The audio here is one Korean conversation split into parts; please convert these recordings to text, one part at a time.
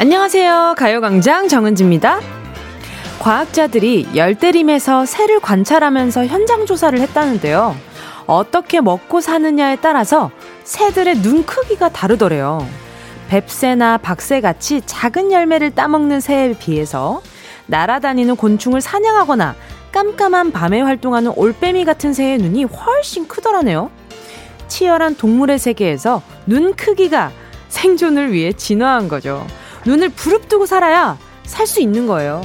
안녕하세요. 가요광장 정은지입니다. 과학자들이 열대림에서 새를 관찰하면서 현장 조사를 했다는데요. 어떻게 먹고 사느냐에 따라서 새들의 눈 크기가 다르더래요. 뱁새나 박새 같이 작은 열매를 따먹는 새에 비해서 날아다니는 곤충을 사냥하거나 깜깜한 밤에 활동하는 올빼미 같은 새의 눈이 훨씬 크더라네요. 치열한 동물의 세계에서 눈 크기가 생존을 위해 진화한 거죠. 눈을 부릅뜨고 살아야 살 수 있는 거예요.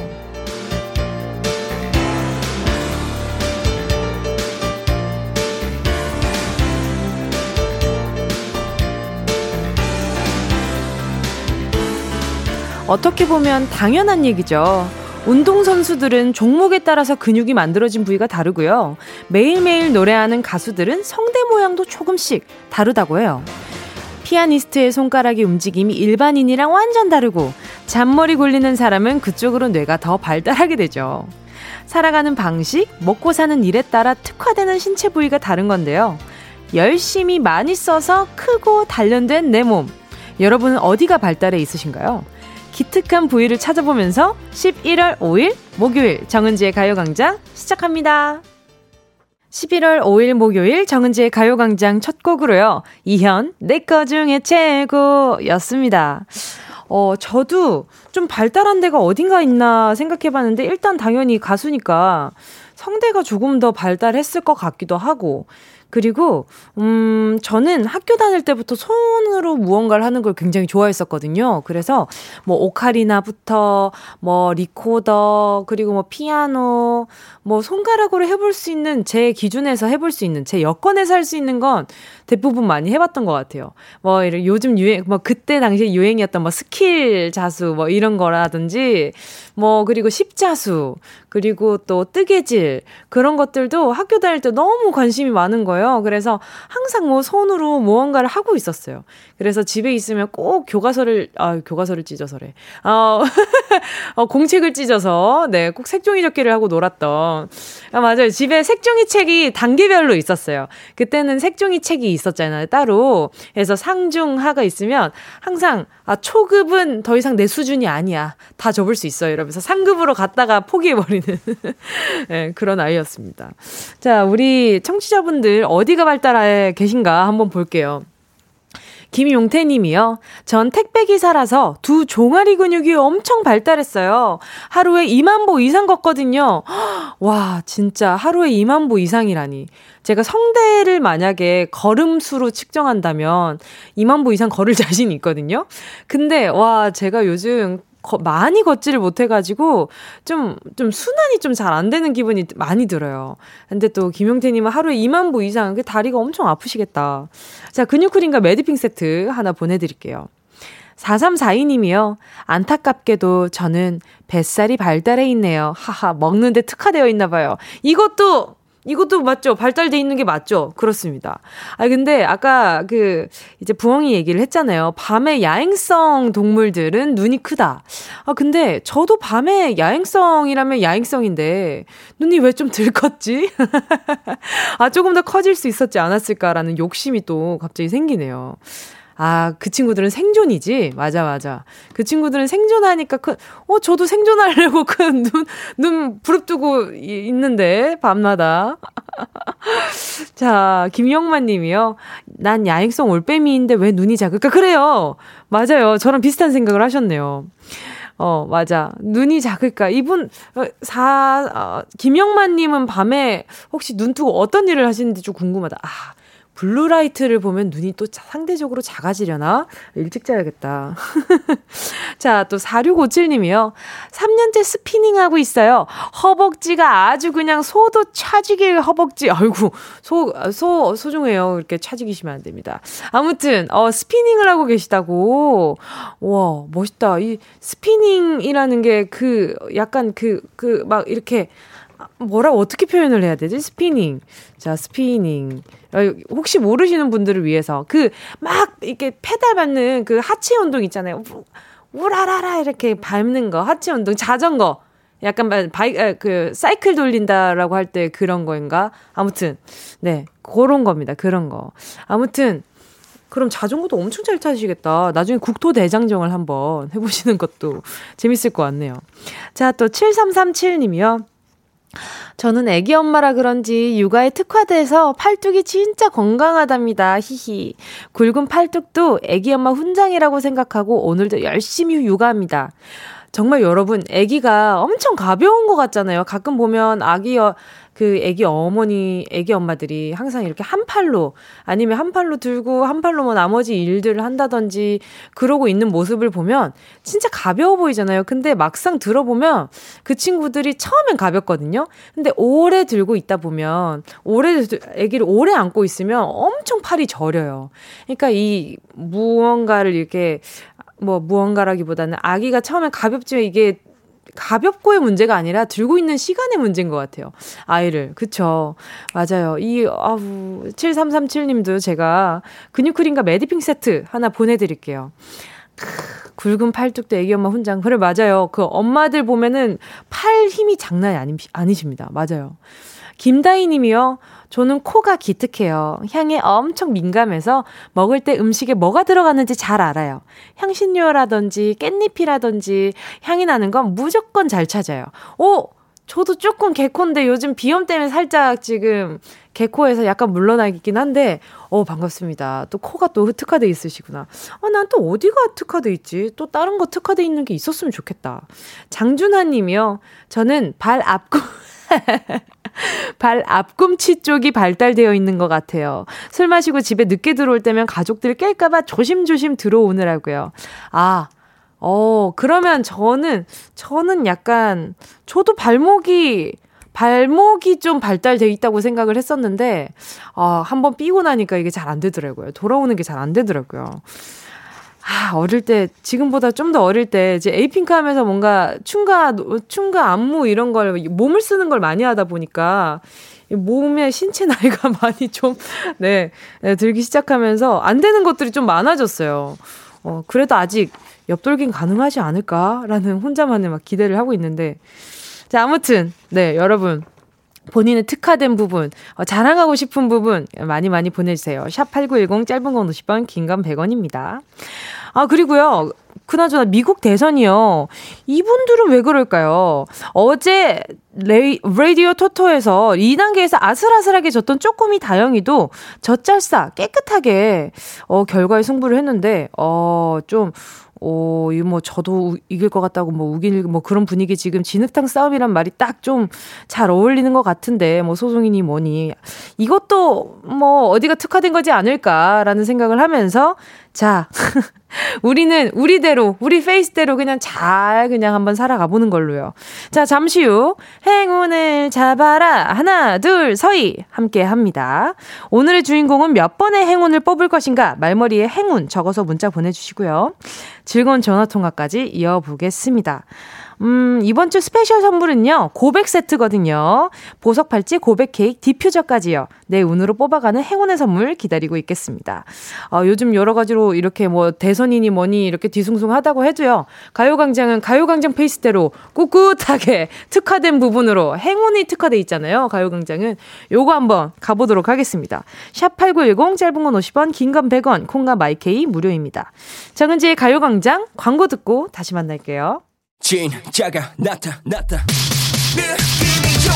어떻게 보면 당연한 얘기죠. 운동선수들은 종목에 따라서 근육이 만들어진 부위가 다르고요. 매일매일 노래하는 가수들은 성대 모양도 조금씩 다르다고 해요. 피아니스트의 손가락의 움직임이 일반인이랑 완전 다르고 잔머리 굴리는 사람은 그쪽으로 뇌가 더 발달하게 되죠. 살아가는 방식, 먹고 사는 일에 따라 특화되는 신체 부위가 다른 건데요. 열심히 많이 써서 크고 단련된 내 몸. 여러분은 어디가 발달해 있으신가요? 기특한 부위를 찾아보면서 11월 5일 목요일 정은지의 가요광장 시작합니다. 11월 5일 목요일 정은지의 가요광장 첫 곡으로요. 이현, 내 거 중에 최고 였습니다. 어, 저도 좀 발달한 데가 어딘가 있나 생각해 봤는데, 일단 당연히 가수니까 성대가 조금 더 발달했을 것 같기도 하고, 그리고, 음, 저는 학교 다닐 때부터 손으로 무언가를 하는 걸 굉장히 좋아했었거든요. 그래서 뭐 오카리나부터 뭐 리코더, 그리고 뭐 피아노, 뭐 손가락으로 해볼 수 있는 제 기준에서 해볼 수 있는 제 여건에서 할 수 있는 건 대부분 많이 해봤던 것 같아요. 뭐 이런 요즘 유행, 뭐 그때 당시에 유행이었던 뭐 스킬 자수 뭐 이런 거라든지 뭐 그리고 십자수 그리고 또 뜨개질 그런 것들도 학교 다닐 때 너무 관심이 많은 거예요. 그래서 항상 뭐 손으로 무언가를 하고 있었어요. 그래서 집에 있으면 꼭 교과서를 아 교과서를 찢어서래. 어, 어 공책을 찢어서 네 꼭 색종이 접기를 하고 놀았던 아 맞아요. 집에 색종이 책이 단계별로 있었어요. 그때는 색종이 책이 있었잖아요. 따로. 그래서 상중하가 있으면 항상 아, 초급은 더 이상 내 수준이 아니야. 다 접을 수 있어. 이러면서 상급으로 갔다가 포기해버리는 네, 그런 아이였습니다. 자, 우리 청취자분들 어디가 발달해 계신가 한번 볼게요. 김용태 님이요. 전 택배기사라서 두 종아리 근육이 엄청 발달했어요. 하루에 2만 보 이상 걷거든요. 와, 진짜 하루에 2만 보 이상이라니. 제가 성대를 만약에 걸음수로 측정한다면 2만 보 이상 걸을 자신이 있거든요. 근데 와, 제가 요즘 거, 많이 걷지를 못해가지고 좀, 좀 순환이 좀 잘 안 되는 기분이 많이 들어요. 근데 또 김용태님은 하루에 2만 보 이상, 그 다리가 엄청 아프시겠다. 자, 근육크림과 매디핑 세트 하나 보내드릴게요. 4342님이요. 안타깝게도 저는 뱃살이 발달해 있네요. 하하, 먹는데 특화되어 있나 봐요. 이것도 이것도 맞죠? 발달돼 있는 게 맞죠? 그렇습니다. 아, 근데 아까 그, 이제 부엉이 얘기를 했잖아요. 밤에 야행성 동물들은 눈이 크다. 아, 근데 저도 밤에 야행성이라면 야행성인데, 눈이 왜좀덜 컸지? 아, 조금 더 커질 수 있었지 않았을까라는 욕심이 또 갑자기 생기네요. 아, 그 친구들은 생존이지? 맞아, 맞아. 그 친구들은 생존하니까 큰, 어, 저도 생존하려고 큰 눈, 눈 부릅뜨고 있는데, 밤마다. 자, 김영만 님이요. 난 야행성 올빼미인데 왜 눈이 작을까? 그래요. 맞아요. 저랑 비슷한 생각을 하셨네요. 어, 맞아. 눈이 작을까? 이분, 어, 사, 어, 김영만 님은 밤에 혹시 눈 뜨고 어떤 일을 하시는지 좀 궁금하다. 아, blue light를 보면 눈이 또 상대적으로 작아지려나? 일찍 자야겠다. 자, 또 4657님이요. 3년째 spinning하고 있어요. 허벅지가 아주 그냥 소도 차지길 허벅지. 아이고, 소, 소, 소중해요. 이렇게 차지기시면 안 됩니다. 아무튼, 어, spinning을 하고 계시다고. 와, 멋있다. 이 spinning이라는 게 그, 약간 그, 그, 막 이렇게, 뭐라 어떻게 표현을 해야 되지? 스피닝. 자, 스피닝. 어, 혹시 모르시는 분들을 위해서 그 막 이렇게 페달 밟는 그 하체 운동 있잖아요. 우라라라 이렇게 밟는 거 하체 운동 자전거 약간 바이 그 사이클 돌린다라고 할 때 그런 거인가? 아무튼 네 그런 겁니다. 그런 거. 아무튼 그럼 자전거도 엄청 잘 타시겠다. 나중에 국토 대장정을 한번 해보시는 것도 재밌을 것 같네요. 자, 또 7337님이요. 저는 애기 엄마라 그런지 육아에 특화돼서 팔뚝이 진짜 건강하답니다. 히히. 굵은 팔뚝도 애기 엄마 훈장이라고 생각하고 오늘도 열심히 육아합니다. 정말 여러분, 아기가 엄청 가벼운 것 같잖아요. 가끔 보면 아기, 어, 그 아기 어머니, 아기 엄마들이 항상 이렇게 한 팔로 아니면 한 팔로 들고 한 팔로 뭐 나머지 일들을 한다든지 그러고 있는 모습을 보면 진짜 가벼워 보이잖아요. 근데 막상 들어보면 그 친구들이 처음엔 가볍거든요. 근데 오래 들고 있다 보면 오래 아기를 오래 안고 있으면 엄청 팔이 저려요. 그러니까 이 무언가를 이렇게 뭐 무언가라기보다는 아기가 처음에 가볍지만 이게 가볍고의 문제가 아니라 들고 있는 시간의 문제인 것 같아요. 아이를. 그쵸. 맞아요. 이, 아우, 7337님도 제가 근육크림과 매디핑 세트 하나 보내드릴게요. 크, 굵은 팔뚝도 애기 엄마 훈장. 그래, 맞아요. 그 엄마들 보면은 팔 힘이 장난이 아니, 아니십니다. 맞아요. 김다희 님이요. 저는 코가 기특해요. 향에 엄청 민감해서 먹을 때 음식에 뭐가 들어가는지 잘 알아요. 향신료라든지 깻잎이라든지 향이 나는 건 무조건 잘 찾아요. 오! 저도 조금 개코인데 요즘 비염 때문에 살짝 지금 개코에서 약간 물러나긴 한데, 어, 반갑습니다. 또 코가 또 특화돼 있으시구나. 어, 난또 어디가 특화돼 있지? 또 다른 거 특화돼 있는 게 있었으면 좋겠다. 장준하 님이요. 저는 발 앞구, 발 앞꿈치 쪽이 발달되어 있는 것 같아요. 술 마시고 집에 늦게 들어올 때면 가족들 깰까봐 조심조심 들어오느라고요. 아, 어, 그러면 저는, 저는 약간, 저도 발목이, 발목이 좀 발달돼 있다고 생각을 했었는데, 아, 한번 삐고 나니까 이게 잘 안 되더라고요. 돌아오는 게 잘 안 되더라고요. 아, 어릴 때, 지금보다 좀 더 어릴 때, 이제 에이핑크 하면서 뭔가 춤과, 춤과 안무 이런 걸, 몸을 쓰는 걸 많이 하다 보니까, 몸의 신체 나이가 많이 좀, 네, 네, 들기 시작하면서 안 되는 것들이 좀 많아졌어요. 어, 그래도 아직 옆돌긴 가능하지 않을까라는 혼자만의 막 기대를 하고 있는데. 자, 아무튼, 네, 여러분. 본인의 특화된 부분, 어, 자랑하고 싶은 부분 많이 많이 보내주세요. 샵 8910 짧은 건 50원, 긴 건 100원입니다. 아, 그리고요. 그나저나 미국 대선이요. 이분들은 왜 그럴까요? 어제 레이, 라디오 토토에서 2단계에서 아슬아슬하게 졌던 쪼꼬미 다영이도 젖잘싸 깨끗하게 어, 결과에 승부를 했는데 어, 좀 어, 이뭐 저도 이길 것 같다고 뭐 우길 뭐 그런 분위기 지금 진흙탕 싸움이란 말이 딱 좀 잘 어울리는 것 같은데 뭐 소송이니 뭐니 이것도 뭐 어디가 특화된 거지 않을까라는 생각을 하면서 자 우리는 우리대로, 우리 페이스대로 그냥 잘 그냥 한번 살아가 보는 걸로요. 자, 잠시 후 행운을 잡아라. 하나, 둘, 서희. 함께 합니다. 오늘의 주인공은 몇 번의 행운을 뽑을 것인가? 말머리에 행운 적어서 문자 보내주시고요. 즐거운 전화 통화까지 이어보겠습니다. 음, 이번 주 special 선물은요, 고백 세트거든요. 보석 팔찌, 고백 케이크, 디퓨저까지요. 내 운으로 뽑아가는 행운의 선물 기다리고 있겠습니다. 어, 요즘 여러 가지로 이렇게 뭐 대선이니 뭐니 이렇게 뒤숭숭하다고 해도요, 가요광장은 가요광장 페이스대로 꿋꿋하게 특화된 부분으로 행운이 특화돼 있잖아요. 가요광장은. 요거 한번 가보도록 하겠습니다. 샵8910 짧은 건 50원, 긴 건 100원, 콩과 마이케이 무료입니다. 정은지의 가요광장 광고 듣고 다시 만날게요. 진짜가 나타났다 느낌이 좋아.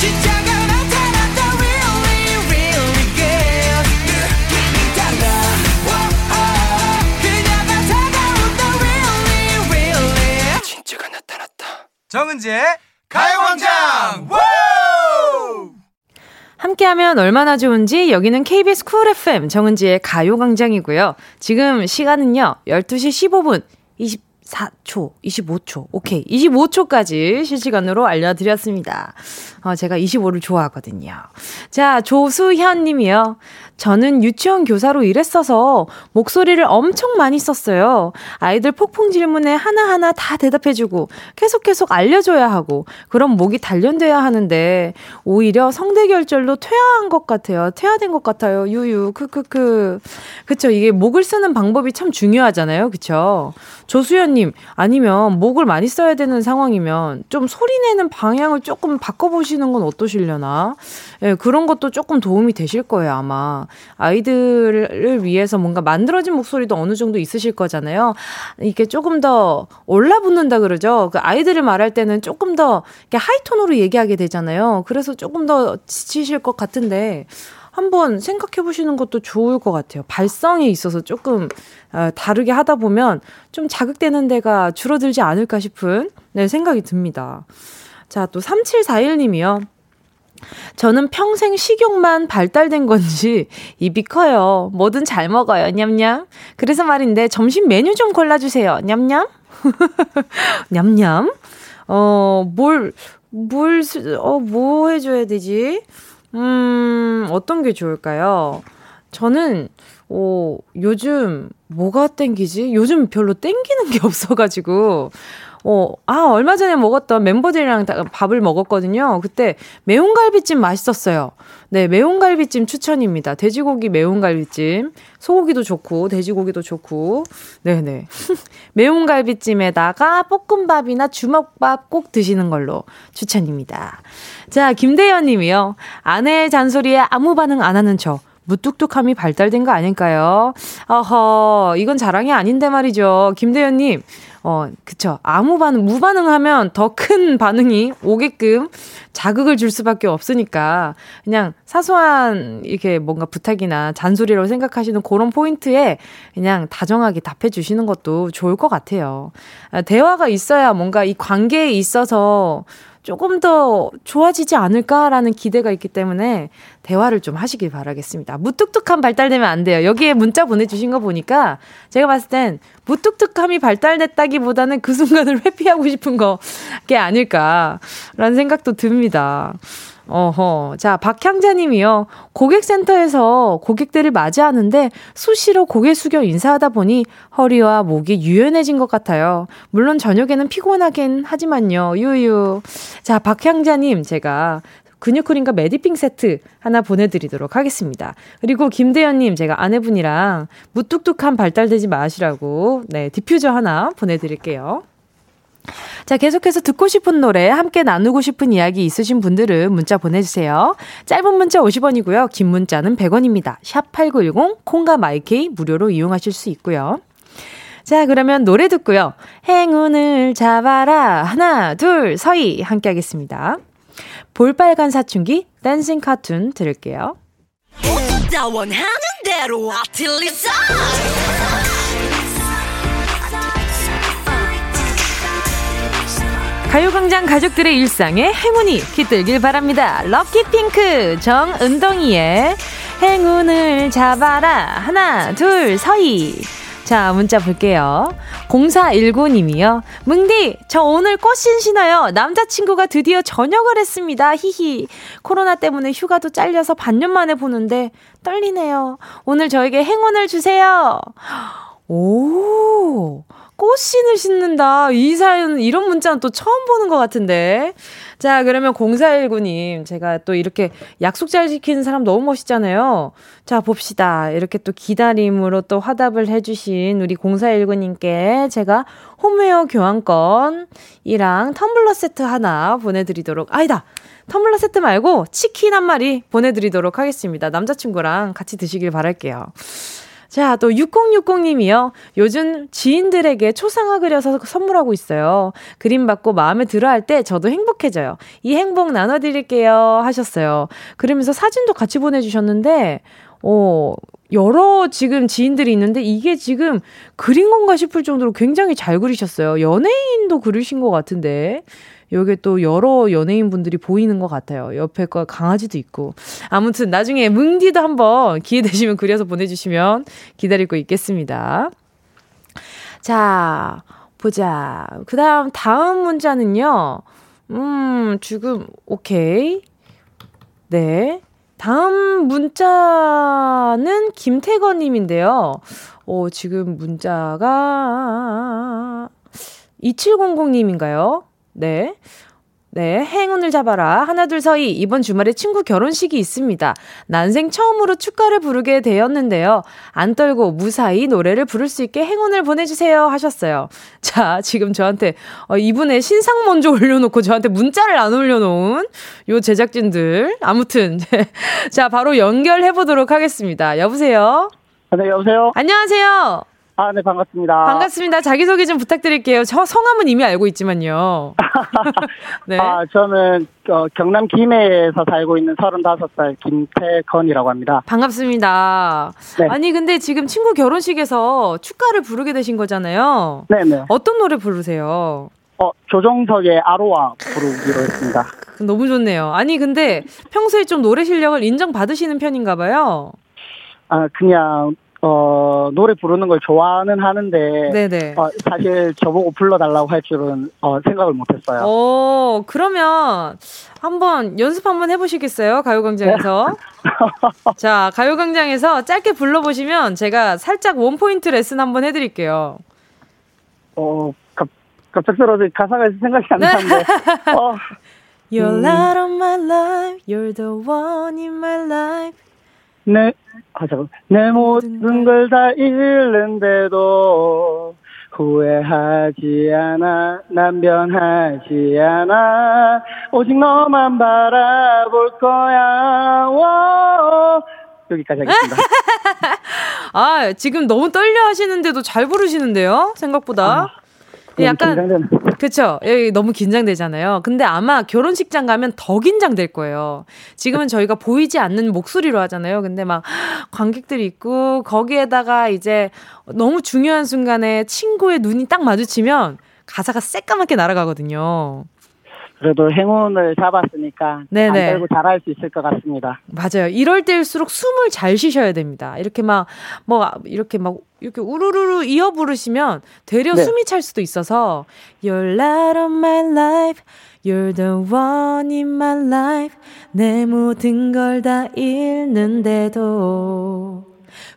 진짜가 나타났다. Really really good 느낌이 달라. 그녀가 다가온다. Really really. 진짜가 나타났다. 정은지의 가요광장. 함께하면 얼마나 좋은지 여기는 KBS 쿨 FM 정은지의 가요광장이고요. 지금 시간은요 12시 15분 24초, 25초. 오케이. 25초까지 실시간으로 알려드렸습니다. 어, 제가 25를 좋아하거든요. 자, 조수현 님이요. 저는 유치원 교사로 일했어서 목소리를 엄청 많이 썼어요. 아이들 폭풍 질문에 하나하나 다 대답해주고 계속 계속 알려줘야 하고 그럼 목이 단련돼야 하는데 오히려 성대결절로 퇴화한 것 같아요. 퇴화된 것 같아요. 유유 크크크. 그쵸 이게 목을 쓰는 방법이 참 중요하잖아요. 그쵸 조수연님 아니면 목을 많이 써야 되는 상황이면 좀 소리 내는 방향을 조금 바꿔보시는 건 어떠시려나? 예, 그런 것도 조금 도움이 되실 거예요 아마. 아이들을 위해서 뭔가 만들어진 목소리도 어느 정도 있으실 거잖아요. 이게 조금 더 올라붙는다 그러죠. 그 아이들을 말할 때는 조금 더 하이톤으로 얘기하게 되잖아요. 그래서 조금 더 지치실 것 같은데, 한번 생각해 보시는 것도 좋을 것 같아요. 발성에 있어서 조금 어, 다르게 하다 보면 좀 자극되는 데가 줄어들지 않을까 싶은 네, 생각이 듭니다. 자, 또 3741님이요. 저는 평생 식욕만 발달된 건지 입이 커요. 뭐든 잘 먹어요. 냠냠. 그래서 말인데 점심 메뉴 좀 골라주세요. 냠냠. 냠냠. 어, 뭘, 뭘, 어, 뭐 해줘야 되지? 음, 어떤 게 좋을까요? 저는, 어, 요즘 뭐가 땡기지? 요즘 별로 땡기는 게 없어가지고, 어, 아, 얼마 전에 먹었던 멤버들이랑 밥을 먹었거든요. 그때 매운갈비찜 맛있었어요. 네, 매운갈비찜 추천입니다. 돼지고기 매운갈비찜. 소고기도 좋고, 돼지고기도 좋고. 네네. 매운갈비찜에다가 볶음밥이나 주먹밥 꼭 드시는 걸로 추천입니다. 자, 김대현 님이요. 아내의 잔소리에 아무 반응 안 하는 저. 무뚝뚝함이 발달된 거 아닐까요? 어허, 이건 자랑이 아닌데 말이죠. 김대현님, 어, 그쵸. 아무 반응, 무반응하면 더 큰 반응이 오게끔 자극을 줄 수밖에 없으니까 그냥 사소한 이렇게 뭔가 부탁이나 잔소리라고 생각하시는 그런 포인트에 그냥 다정하게 답해 주시는 것도 좋을 것 같아요. 아, 대화가 있어야 뭔가 이 관계에 있어서 조금 더 좋아지지 않을까라는 기대가 있기 때문에 대화를 좀 하시길 바라겠습니다. 무뚝뚝함 발달되면 안 돼요. 여기에 문자 보내주신 거 보니까 제가 봤을 땐 무뚝뚝함이 발달됐다기보다는 그 순간을 회피하고 싶은 거 게 아닐까라는 생각도 듭니다. 어허. 자, 박향자 님이요. 고객센터에서 고객들을 맞이하는데 수시로 고개 숙여 인사하다 보니 허리와 목이 유연해진 것 같아요. 물론 저녁에는 피곤하긴 하지만요. 유유. 자, 박향자 님, 제가 근육크림과 메디핑 세트 하나 보내드리도록 하겠습니다. 그리고 김대현님, 제가 아내분이랑 무뚝뚝한 발달되지 마시라고, 네, 디퓨저 하나 보내드릴게요. 자, 계속해서 듣고 싶은 노래, 함께 나누고 싶은 이야기 있으신 분들은 문자 보내주세요. 짧은 문자 50원이고요. 긴 문자는 100원입니다. 샵 8910, 콩과 마이케이 무료로 이용하실 수 있고요. 자, 그러면 노래 듣고요. 행운을 잡아라. 하나, 둘, 서희. 함께 하겠습니다. 볼빨간 사춘기, 댄싱 카툰 들을게요. 가요광장 가족들의 일상에 행운이 깃들길 바랍니다. 럭키핑크 정은동이의 행운을 잡아라. 하나, 둘, 서희. 자, 문자 볼게요. 0419님이요. 뭉디, 저 오늘 꽃신 신어요. 남자친구가 드디어 전역을 했습니다. 히히. 코로나 때문에 휴가도 잘려서 반년 만에 보는데 떨리네요. 오늘 저에게 행운을 주세요. 오. 꽃신을 신는다. 이 사연, 이런 문자는 또 처음 보는 것 같은데. 자, 그러면 0419님, 제가 또 이렇게 약속 잘 지키는 사람 너무 멋있잖아요. 자, 봅시다. 이렇게 또 기다림으로 또 화답을 해주신 우리 0419님께 제가 홈웨어 교환권이랑 텀블러 세트 하나 보내드리도록, 아니다! 텀블러 세트 말고 치킨 한 마리 보내드리도록 하겠습니다. 남자친구랑 같이 드시길 바랄게요. 자, 또 6060님이요. 요즘 지인들에게 초상화 그려서 선물하고 있어요. 그림 받고 마음에 들어 할 때 저도 행복해져요. 이 행복 나눠드릴게요. 하셨어요. 그러면서 사진도 같이 보내주셨는데, 어, 여러 지금 지인들이 있는데 이게 지금 그린 건가 싶을 정도로 굉장히 잘 그리셨어요. 연예인도 그리신 것 같은데. 여기 또 여러 연예인 분들이 보이는 것 같아요. 옆에 거 강아지도 있고. 아무튼 나중에 뭉디도 한번 기회 되시면 그려서 보내주시면 기다리고 있겠습니다. 자, 보자. 그 다음, 다음 문자는요. 음, 지금, 오케이. 네. 다음 문자는 김태건 님인데요. 어, 지금 문자가 2700 님인가요? 네. 네, 행운을 잡아라. 하나, 둘, 서이. 이번 주말에 친구 결혼식이 있습니다. 난생 처음으로 축가를 부르게 되었는데요. 안 떨고 무사히 노래를 부를 수 있게 행운을 보내주세요. 하셨어요. 자, 지금 저한테, 어, 이분의 신상 먼저 올려놓고 저한테 문자를 안 올려놓은 요 제작진들. 아무튼. 자, 바로 연결해보도록 하겠습니다. 여보세요? 네, 여보세요? 안녕하세요? 아, 네, 반갑습니다. 반갑습니다. 자기소개 좀 부탁드릴게요. 저 성함은 이미 알고 있지만요. 네. 아, 저는 어, 경남 김해에서 살고 있는 35살 김태건이라고 합니다. 반갑습니다. 네. 아니, 근데 지금 친구 결혼식에서 축가를 부르게 되신 거잖아요. 네네. 어떤 노래 부르세요? 어, 조정석의 아로와 부르기로 했습니다. 너무 좋네요. 아니, 근데 평소에 좀 노래 실력을 인정받으시는 편인가 봐요. 아, 그냥 어, 노래 부르는 걸 좋아는 하는데, 네네. 어, 사실 저보고 불러달라고 할 줄은 어, 생각을 못했어요. 오, 그러면 한번 연습 한번 해보시겠어요? 가요광장에서. 네. 자, 가요광장에서 짧게 불러보시면 제가 살짝 원포인트 레슨 한번 해드릴게요. 어, 갑, 갑작스러워서 가사가 생각이 안 네. 나는데. 어. You're 음. light of my life, you're the one in my life. 네, 아, 잠깐. 내 모든 걸 다 잃는데도 후회하지 않아, 난 변하지 않아, 오직 너만 바라볼 거야, 워. 여기까지 하겠습니다. 아, 지금 너무 떨려 하시는데도 잘 부르시는데요? 생각보다. 아, 약간 그쵸 너무 긴장되잖아요. 근데 아마 결혼식장 가면 더 긴장될 거예요. 지금은 저희가 보이지 않는 목소리로 하잖아요. 근데 막 관객들이 있고 거기에다가 이제 너무 중요한 순간에 친구의 눈이 딱 마주치면 가사가 새까맣게 날아가거든요. 그래도 행운을 잡았으니까 네네. 안 떨고 잘할 수 있을 것 같습니다. 맞아요. 이럴 때일수록 숨을 잘 쉬셔야 됩니다. 이렇게 막 뭐 이렇게 막 이렇게 우르르르 이어 부르시면 되려 네. 숨이 찰 수도 있어서 You're light of my life, You're the one in my life. 내 모든 걸 다 잃는데도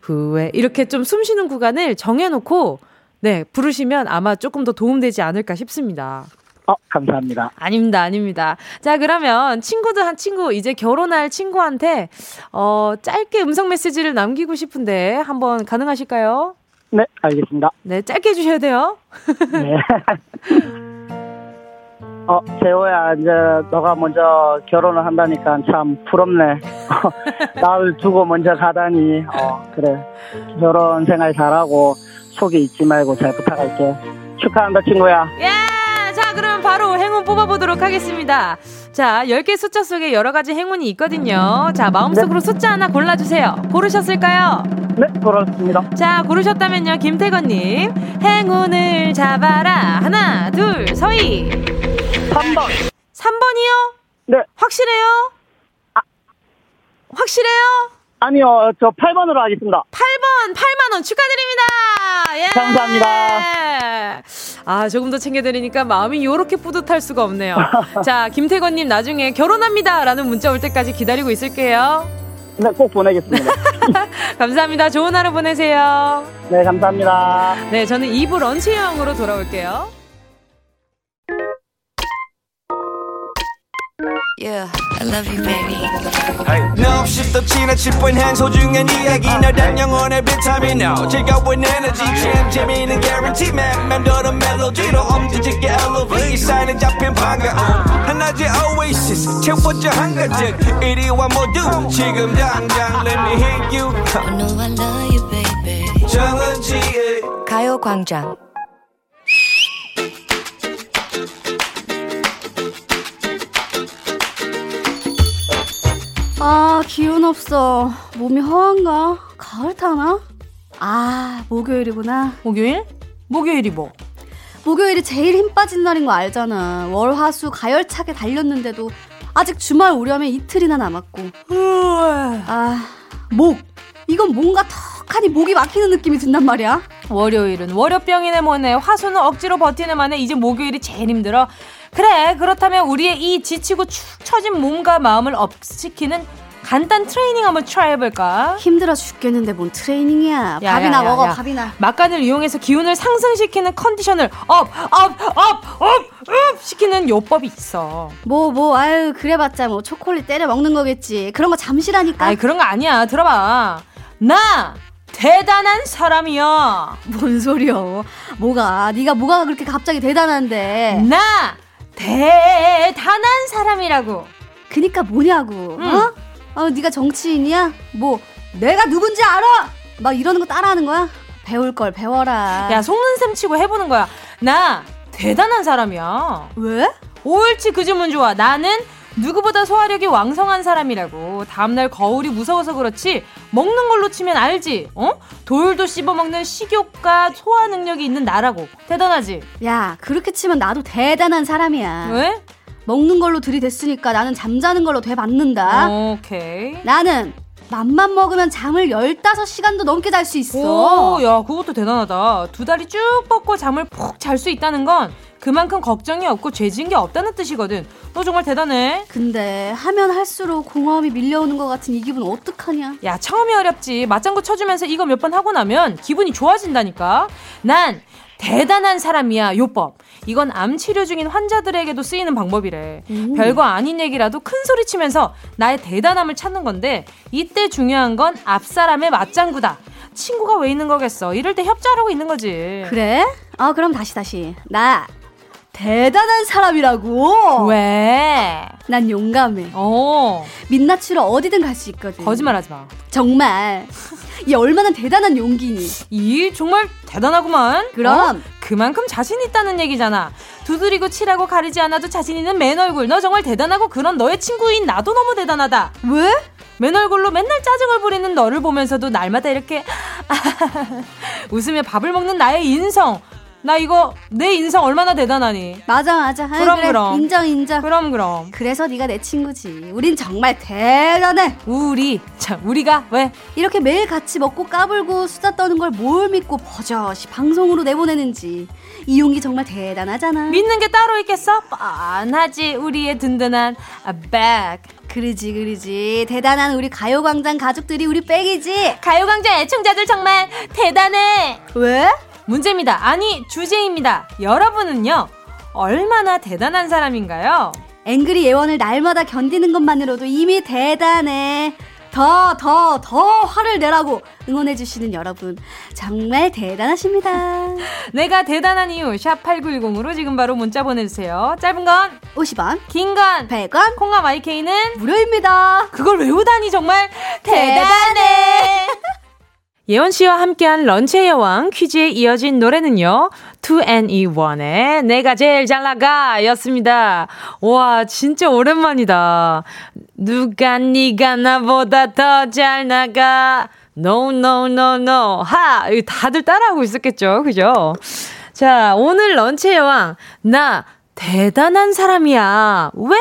후회 이렇게 좀 숨 쉬는 구간을 정해놓고 네 부르시면 아마 조금 더 도움되지 않을까 싶습니다. 어, 감사합니다. 아닙니다, 아닙니다. 자, 그러면 친구들 한 친구, 이제 결혼할 친구한테, 어, 짧게 음성 메시지를 남기고 싶은데, 한번 가능하실까요? 네, 알겠습니다. 네, 짧게 해주셔야 돼요. 네. 어, 재호야, 이제 너가 먼저 결혼을 한다니까 참 부럽네. 나를 두고 먼저 가다니. 어, 그래. 결혼 생활 잘하고, 속에 잊지 말고 잘 부탁할게. 축하한다, 친구야. 예! 바로 행운 뽑아보도록 하겠습니다. 자, 10개 숫자 속에 여러 가지 행운이 있거든요. 자, 마음속으로 네. 숫자 하나 골라주세요. 고르셨을까요? 네, 고르셨습니다. 자, 고르셨다면요, 김태건님. 행운을 잡아라. 하나, 둘, 서희. 3번. 3번이요? 네. 확실해요? 아. 확실해요? 아니요, 저 8번으로 하겠습니다. 8번, 8만원 축하드립니다! 예! 감사합니다. 아, 조금 더 챙겨드리니까 마음이 요렇게 뿌듯할 수가 없네요. 자, 김태건님 나중에 결혼합니다! 라는 문자 올 때까지 기다리고 있을게요. 네, 꼭 보내겠습니다. 감사합니다. 좋은 하루 보내세요. 네, 감사합니다. 네, 저는 2부 런치형으로 돌아올게요. Yeah, I love you, baby. No, 없이 또 지나칠 뻔한 소중한 이야기. 너란 영혼의 비타민. No 즐거운 에너지. 참 재미있는 guarantee. man 맘대로 멜로디로 엄지짓게. Elevate. 사인은 잡힌 반가움 하나의 oasis. 채워져 한 가득. 이리와 모두 지금 당장 let me hit you. I know I love you, baby. 정은지의 가요광장 아, 기운 없어. 몸이 허한가? 가을 타나? 아, 목요일이구나. 목요일? 목요일이 뭐? 목요일이 제일 힘 빠진 날인 거 알잖아. 월, 화, 수 가열차게 달렸는데도 아직 주말 오려면 이틀이나 남았고. 아, 목. 이건 뭔가 턱하니 목이 막히는 느낌이 든단 말이야. 월요일은 월요병이네 뭐네. 화수는 억지로 버티는 만에 이제 목요일이 제일 힘들어. 그래 그렇다면 우리의 이 지치고 축 처진 몸과 마음을 up시키는 간단 트레이닝 한번 try 해볼까? 힘들어 죽겠는데 뭔 트레이닝이야. 야, 밥이나 야, 야, 먹어, 밥이나. 막간을 이용해서 기운을 상승시키는 컨디션을 up, up, up, up, up 시키는 요법이 있어. 뭐, 뭐, 아유, 그래봤자 뭐 초콜릿 때려 먹는 거겠지. 그런 거 잠시라니까. 아이, 그런 거 아니야. 들어봐. 나! 대단한 사람이야. 뭔 소리야? 뭐가? 네가 뭐가 그렇게 갑자기 대단한데? 나 대단한 사람이라고. 그니까 뭐냐고. 응. 어? 어, 네가 정치인이야? 뭐 내가 누군지 알아? 막 이러는 거 따라하는 거야? 배울 걸 배워라. 야 속는 셈 치고 해보는 거야. 나 대단한 사람이야. 왜? 옳지 그 주문 좋아. 나는 누구보다 소화력이 왕성한 사람이라고. 다음날 거울이 무서워서 그렇지. 먹는 걸로 치면 알지. 어? 돌도 씹어먹는 식욕과 소화 능력이 있는 나라고. 대단하지? 야, 그렇게 치면 나도 대단한 사람이야. 왜? 먹는 걸로 들이댔으니까 나는 잠자는 걸로 돼받는다. 오케이. 나는 맘만 먹으면 잠을 15시간도 넘게 잘 수 있어. 오, 야, 그것도 대단하다. 두 다리 쭉 뻗고 잠을 푹 잘 수 있다는 건 그만큼 걱정이 없고 죄진 게 없다는 뜻이거든. 너 정말 대단해. 근데 하면 할수록 공허함이 밀려오는 것 같은 이 기분 어떡하냐? 야, 처음이 어렵지. 맞장구 쳐주면서 이거 몇 번 하고 나면 기분이 좋아진다니까. 난 대단한 사람이야 요법. 이건 암 치료 중인 환자들에게도 쓰이는 방법이래. 음. 별거 아닌 얘기라도 큰 소리 치면서 나의 대단함을 찾는 건데 이때 중요한 건 앞 사람의 맞장구다. 친구가 왜 있는 거겠어? 이럴 때 협조하라고 있는 거지. 그래? 어, 그럼 다시 다시. 나 대단한 사람이라고. 왜? 난 용감해. 어. 민낯으로 어디든 갈 수 있거든. 거짓말하지 마. 정말. 이 얼마나 대단한 용기니? 이 정말 대단하구만. 그럼 어? 그만큼 자신 있다는 얘기잖아. 두드리고 칠하고 가리지 않아도 자신 있는 맨 얼굴. 너 정말 대단하고 그런 너의 친구인 나도 너무 대단하다. 왜? 맨 얼굴로 맨날 짜증을 부리는 너를 보면서도 날마다 이렇게 웃으며 밥을 먹는 나의 인성. 나 이거 내 인성 얼마나 대단하니? 맞아 맞아. 그럼 그래. 그럼. 인정 인정. 그럼 그럼. 그래서 네가 내 친구지. 우린 정말 대단해. 우리 자 우리가 왜 이렇게 매일 같이 먹고 까불고 수다 떠는 걸 뭘 믿고 버젓이 방송으로 내보내는지 이 용기 정말 대단하잖아. 믿는 게 따로 있겠어? 뻔하지 우리의 든든한 백. 그러지 그러지 대단한 우리 가요광장 가족들이 우리 백이지 가요광장 애청자들 정말 대단해 왜? 문제입니다. 아니, 주제입니다. 여러분은요, 얼마나 대단한 사람인가요? 앵그리 예원을 날마다 견디는 것만으로도 이미 대단해. 더, 더, 더 화를 내라고 응원해주시는 여러분. 정말 대단하십니다. 내가 대단한 이유, 샵8910으로 지금 바로 문자 보내주세요. 짧은 건 50원, 긴 건 100원, 콩과 마이케이는 무료입니다. 그걸 외우다니 정말 대단해. 대단해. 예원 씨와 함께한 런치의 여왕 퀴즈에 이어진 노래는요. 2NE1의 내가 제일 잘 나가 였습니다. 와, 진짜 오랜만이다. 누가 네가 나보다 더 잘 나가. No, no, no, no. 하! 다들 따라하고 있었겠죠. 그죠? 자, 오늘 런치의 여왕. 나 대단한 사람이야. 왜?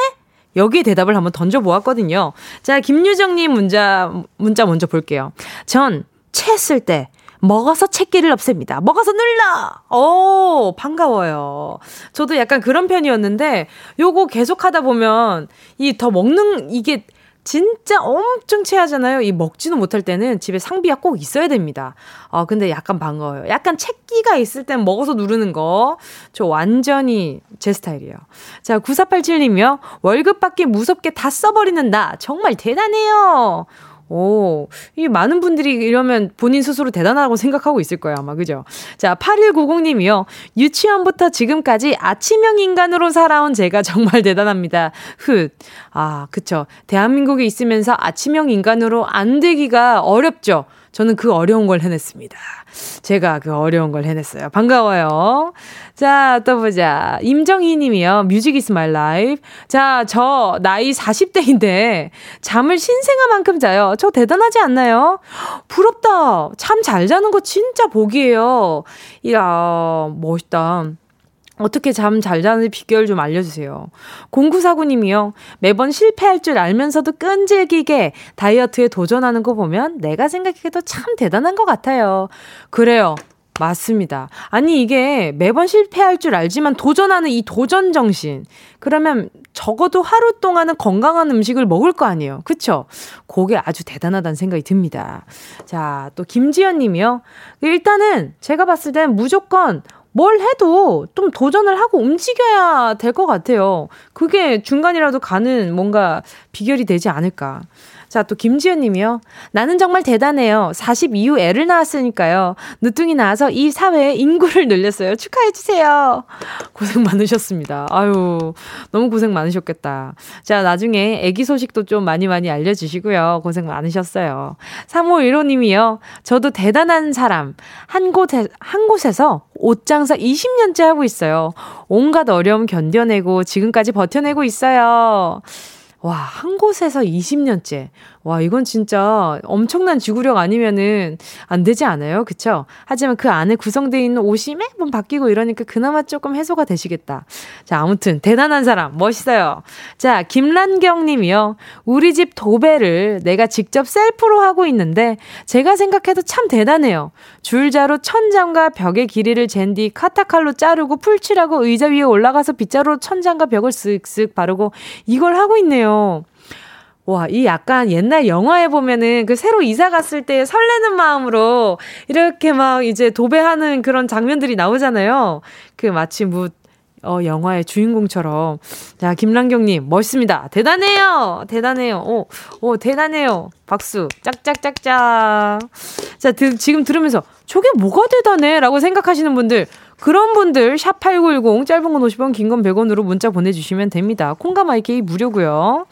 여기에 대답을 한번 던져보았거든요. 자, 김유정님 문자, 문자 먼저 볼게요. 전 채쓸 때 먹어서 채기를 없앱니다. 먹어서 눌러! 오, 반가워요. 저도 약간 그런 편이었는데, 요거 계속 하다 보면, 이 더 먹는, 이게 진짜 엄청 체하잖아요. 이 먹지도 못할 때는 집에 상비가 꼭 있어야 됩니다. 어, 근데 약간 반가워요. 약간 채기가 있을 땐 먹어서 누르는 거. 저 완전히 제 스타일이에요. 자, 9487님이요. 월급 받기 무섭게 다 써버리는 나. 정말 대단해요. 오, 이 많은 분들이 이러면 본인 스스로 대단하다고 생각하고 있을 거예요, 아마. 그죠? 자, 8190님이요. 유치원부터 지금까지 아침형 인간으로 살아온 제가 정말 대단합니다. 훗. 아, 그쵸. 대한민국에 있으면서 아침형 인간으로 안 되기가 어렵죠. 저는 그 어려운 걸 해냈습니다. 제가 그 어려운 걸 해냈어요. 반가워요. 자, 또 보자. 임정희 님이요. Music is my life. 자, 저 나이 40대인데 잠을 신생아만큼 자요. 저 대단하지 않나요? 부럽다. 참 잘 자는 거 진짜 복이에요. 이야, 멋있다. 어떻게 잠 잘 자는 비결 좀 알려주세요. 0949님이요. 매번 실패할 줄 알면서도 끈질기게 다이어트에 도전하는 거 보면 내가 생각해도 참 대단한 것 같아요. 그래요. 맞습니다. 아니, 이게 매번 실패할 줄 알지만 도전하는 이 도전 정신. 그러면 적어도 하루 동안은 건강한 음식을 먹을 거 아니에요. 그쵸? 그게 아주 대단하다는 생각이 듭니다. 자, 또 김지연 님이요. 일단은 제가 봤을 땐 무조건 뭘 해도 좀 도전을 하고 움직여야 될 것 같아요. 그게 중간이라도 가는 뭔가 비결이 되지 않을까. 자, 또 김지연 님이요. 나는 정말 대단해요. 40 이후 애를 낳았으니까요. 늦둥이 나와서 이 사회의 인구를 늘렸어요. 축하해주세요. 고생 많으셨습니다. 아유, 너무 고생 많으셨겠다. 자, 나중에 애기 소식도 좀 많이 많이 알려주시고요. 고생 많으셨어요. 3515 님이요. 저도 대단한 사람. 한 곳에, 한 곳에서 옷 장사 20년째 하고 있어요. 온갖 어려움 견뎌내고 지금까지 버텨내고 있어요. 와, 한 곳에서 20년째. 와, 이건 진짜 엄청난 지구력 아니면은 안 되지 않아요? 그쵸? 하지만 그 안에 구성되어 있는 옷이 매번 바뀌고 이러니까 그나마 조금 해소가 되시겠다. 자, 아무튼 대단한 사람, 멋있어요. 자, 김란경 님이요. 우리 집 도배를 내가 직접 셀프로 하고 있는데 제가 생각해도 참 대단해요. 줄자로 천장과 벽의 길이를 잰 뒤 카타칼로 자르고 풀칠하고 의자 위에 올라가서 빗자루로 천장과 벽을 쓱쓱 바르고 이걸 하고 있네요. 와, 이 약간 옛날 영화에 보면은 그 새로 이사 갔을 때 설레는 마음으로 이렇게 막 이제 도배하는 그런 장면들이 나오잖아요. 그 마치 뭐, 어, 영화의 주인공처럼. 자, 김란경님, 멋있습니다. 대단해요! 대단해요. 오, 오, 대단해요. 박수. 짝짝짝짝. 자, 드, 지금 들으면서, 저게 뭐가 대단해? 라고 생각하시는 분들, 그런 분들, 샵8910, 짧은 건 50원, 긴 건 100원으로 문자 보내주시면 됩니다. IK 무료고요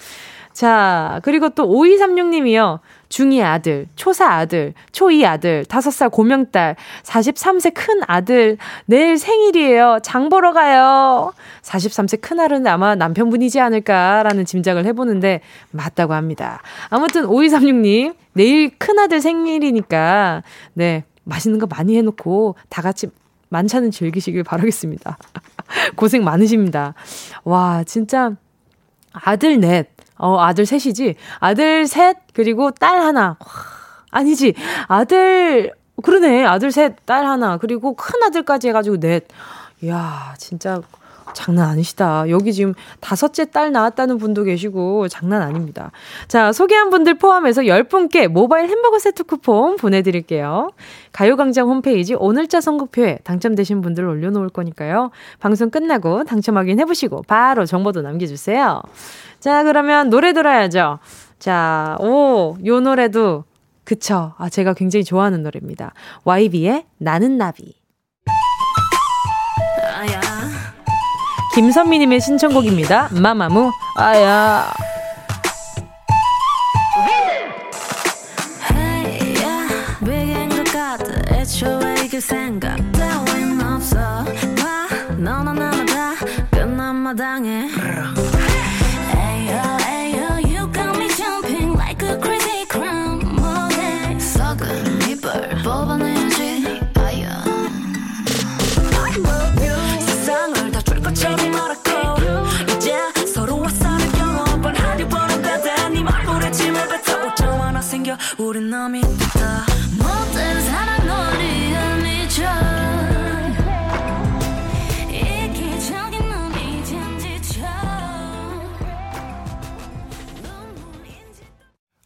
자, 그리고 또 5236님이요. 중2 아들, 초4 아들, 초2 아들, 5살 고명딸, 43세 큰 아들, 내일 생일이에요. 장 보러 가요. 43세 큰 아들은 아마 남편분이지 않을까라는 짐작을 해보는데 맞다고 합니다. 아무튼 5236님, 내일 큰 아들 생일이니까, 네, 맛있는 거 많이 해놓고 다 같이 만찬은 즐기시길 바라겠습니다. 고생 많으십니다. 와, 진짜 아들 넷, 어, 아들 셋이지. 아들 셋, 그리고 딸 하나. 아니지. 아들, 그러네. 아들 셋, 딸 하나. 그리고 큰 아들까지 해가지고 넷. 이야, 진짜 장난 아니시다. 여기 지금 다섯째 딸 낳았다는 분도 계시고 장난 아닙니다. 자, 소개한 분들 포함해서 10분께 모바일 햄버거 세트 쿠폰 보내드릴게요. 가요광장 홈페이지 오늘자 선곡표에 당첨되신 분들 올려놓을 거니까요. 방송 끝나고 당첨 확인해보시고 바로 정보도 남겨주세요. 자, 그러면 노래 들어야죠. 자, 오, 요 노래도 그쵸. 아, 제가 굉장히 좋아하는 노래입니다. YB의 나는 나비. 김선미님의 신청곡입니다. 마마무, 아야. 생각 따윈 없어 봐 너나 나나 다 끝난 마당에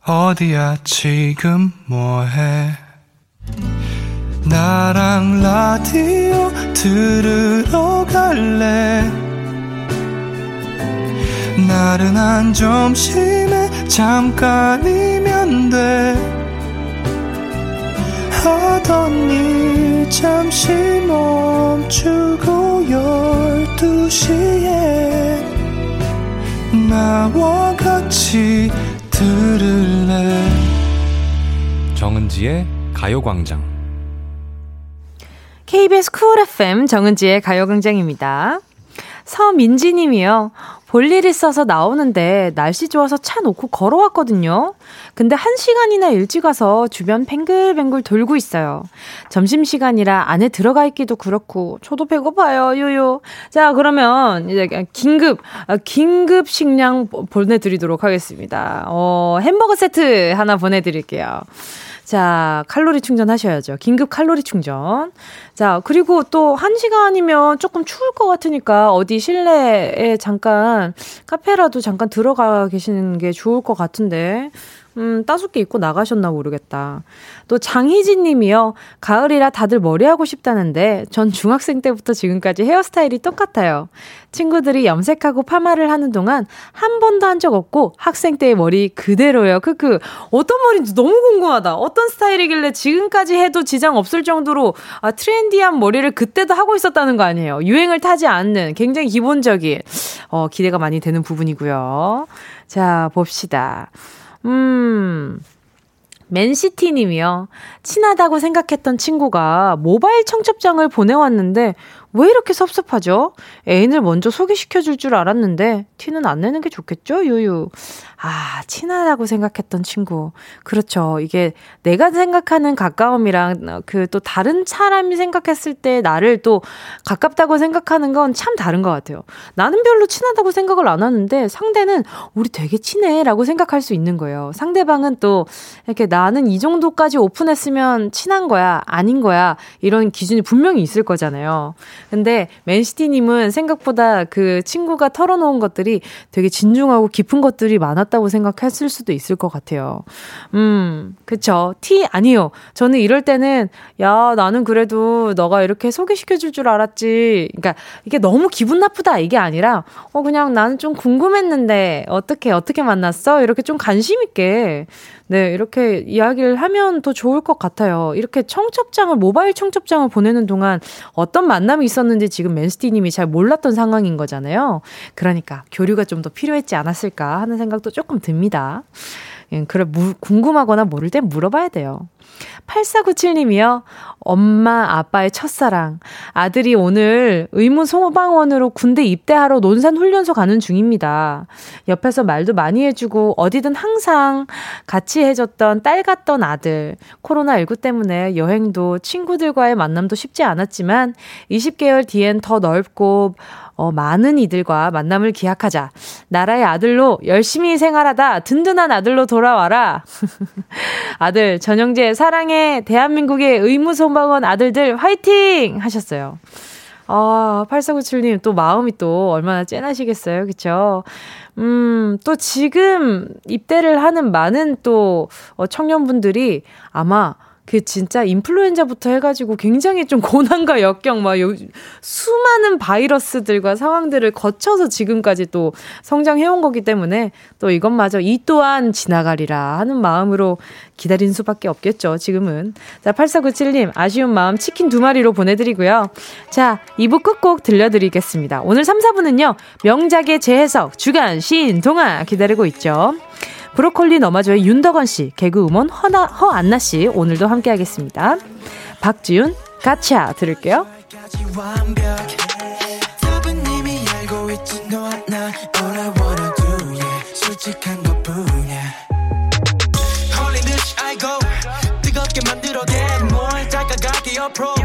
어디야 지금 뭐해? 나랑 라디오 들으러 갈래? 나른한 점심에 잠깐이면 돼 하던 일 잠시 멈추고 열두 시에 나와 같이 들을래 정은지의 가요광장 KBS 쿨 FM 정은지의 가요광장입니다. 서민지 님이요. 볼일 있어서 나오는데 날씨 좋아서 차 놓고 걸어왔거든요. 근데 한 시간이나 일찍 와서 주변 뱅글뱅글 돌고 있어요. 점심시간이라 안에 들어가 있기도 그렇고, 저도 배고파요, 요요. 자, 그러면 이제 긴급, 아, 긴급 식량 보내드리도록 하겠습니다. 어, 햄버거 세트 하나 보내드릴게요. 자, 칼로리 충전하셔야죠. 긴급 칼로리 충전. 자, 그리고 또 한 시간이면 조금 추울 것 같으니까 어디 실내에 잠깐 카페라도 잠깐 들어가 계시는 게 좋을 것 같은데. 음, 따숩게 입고 나가셨나 모르겠다. 또 장희진 님이요. 가을이라 다들 머리하고 싶다는데 전 중학생 때부터 지금까지 헤어스타일이 똑같아요. 친구들이 염색하고 파마를 하는 동안 한 번도 한 적 없고 학생 때의 머리 그대로요. 크크. 어떤 머리인지 너무 궁금하다. 어떤 스타일이길래 지금까지 해도 지장 없을 정도로 아, 트렌디한 머리를 그때도 하고 있었다는 거 아니에요. 유행을 타지 않는 굉장히 기본적인 어, 기대가 많이 되는 부분이고요. 자, 봅시다. 음. 맨시티 님이요. 친하다고 생각했던 친구가 모바일 청첩장을 보내왔는데 왜 이렇게 섭섭하죠? 애인을 먼저 소개시켜 줄 줄 알았는데 티는 안 내는 게 좋겠죠? 유유. 아, 친하다고 생각했던 친구. 그렇죠. 이게 내가 생각하는 가까움이랑 그 또 다른 사람이 생각했을 때 나를 또 가깝다고 생각하는 건 참 다른 것 같아요. 나는 별로 친하다고 생각을 안 하는데 상대는 우리 되게 친해 라고 생각할 수 있는 거예요. 상대방은 또 이렇게 나는 이 정도까지 오픈했으면 친한 거야, 아닌 거야, 이런 기준이 분명히 있을 거잖아요. 근데 맨시티님은 생각보다 그 친구가 털어놓은 것들이 되게 진중하고 깊은 것들이 많았다고 생각했을 수도 있을 것 같아요. 음, 그쵸. 티, 아니요. 저는 이럴 때는, 야, 나는 그래도 너가 이렇게 소개시켜줄 줄 알았지. 그러니까 이게 너무 기분 나쁘다 이게 아니라, 어, 그냥 나는 좀 궁금했는데, 어떻게, 어떻게 만났어? 이렇게 좀 관심있게 네, 이렇게 이야기를 하면 더 좋을 것 같아요. 이렇게 청첩장을, 모바일 청첩장을 보내는 동안 어떤 만남이 있었는지 지금 맨스티 님이 잘 몰랐던 상황인 거잖아요. 그러니까 교류가 좀 더 필요했지 않았을까 하는 생각도 조금 듭니다. 예, 그래, 무, 궁금하거나 모를 땐 물어봐야 돼요. 8497님이요. 엄마, 아빠의 첫사랑. 아들이 오늘 의무 소방원으로 군대 입대하러 논산 훈련소 가는 중입니다. 옆에서 말도 많이 해주고 어디든 항상 같이 해줬던 딸 같던 아들. 코로나19 때문에 여행도 친구들과의 만남도 쉽지 않았지만 20개월 뒤엔 더 넓고 어, 많은 이들과 만남을 기약하자. 나라의 아들로 열심히 생활하다 든든한 아들로 돌아와라. 아들 전영재 사랑해 대한민국의 의무소방원 아들들 화이팅 하셨어요. 아, 8497님 또 마음이 또 얼마나 짠하시겠어요. 그쵸? 음, 또 지금 입대를 하는 많은 또 어, 청년분들이 아마 그 진짜 인플루엔자부터 해가지고 굉장히 좀 고난과 역경, 막 요, 수많은 바이러스들과 상황들을 거쳐서 지금까지 또 성장해온 거기 때문에 또 이것마저 이 또한 지나가리라 하는 마음으로 기다린 수밖에 없겠죠, 지금은. 자, 8497님, 아쉬운 마음 치킨 두 마리로 보내드리고요. 자, 2부 끝곡 들려드리겠습니다. 오늘 3, 4부는요, 명작의 재해석, 주간, 시인, 동화 기다리고 있죠. 브로콜리 너마저의 윤덕원 씨, 개그우먼 허나, 허안나 씨 오늘도 함께 하겠습니다. 박지윤, 가차 들을게요. 준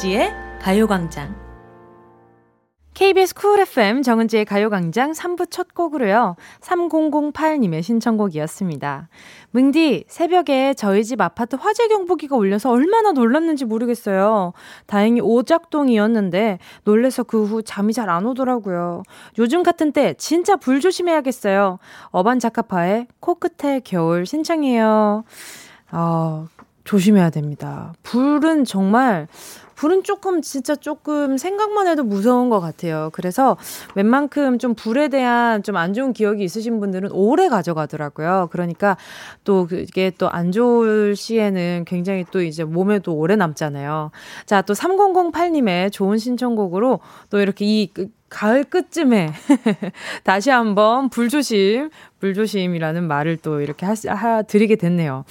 정은지의 가요광장 KBS 쿨 FM 정은지의 가요광장 3부 첫 곡으로요. 3008님의 신청곡이었습니다. 뭉디, 새벽에 저희 집 아파트 화재 경보기가 울려서 얼마나 놀랐는지 모르겠어요. 다행히 오작동이었는데 놀래서 그 후 잠이 잘 안 오더라고요. 요즘 같은 때 진짜 불 조심해야겠어요. 어반자카파의 코끝의 겨울 신청해요. 아, 조심해야 됩니다. 불은 정말 불은 조금 진짜 조금 생각만 해도 무서운 것 같아요. 그래서 웬만큼 좀 불에 대한 좀 안 좋은 기억이 있으신 분들은 오래 가져가더라고요. 그러니까 또 그게 또 안 좋을 시에는 굉장히 또 이제 몸에도 오래 남잖아요. 자, 또 3008님의 좋은 신청곡으로 또 이렇게 이그 가을 끝쯤에 다시 한번 불조심, 불조심이라는 말을 또 이렇게 하, 하 드리게 됐네요.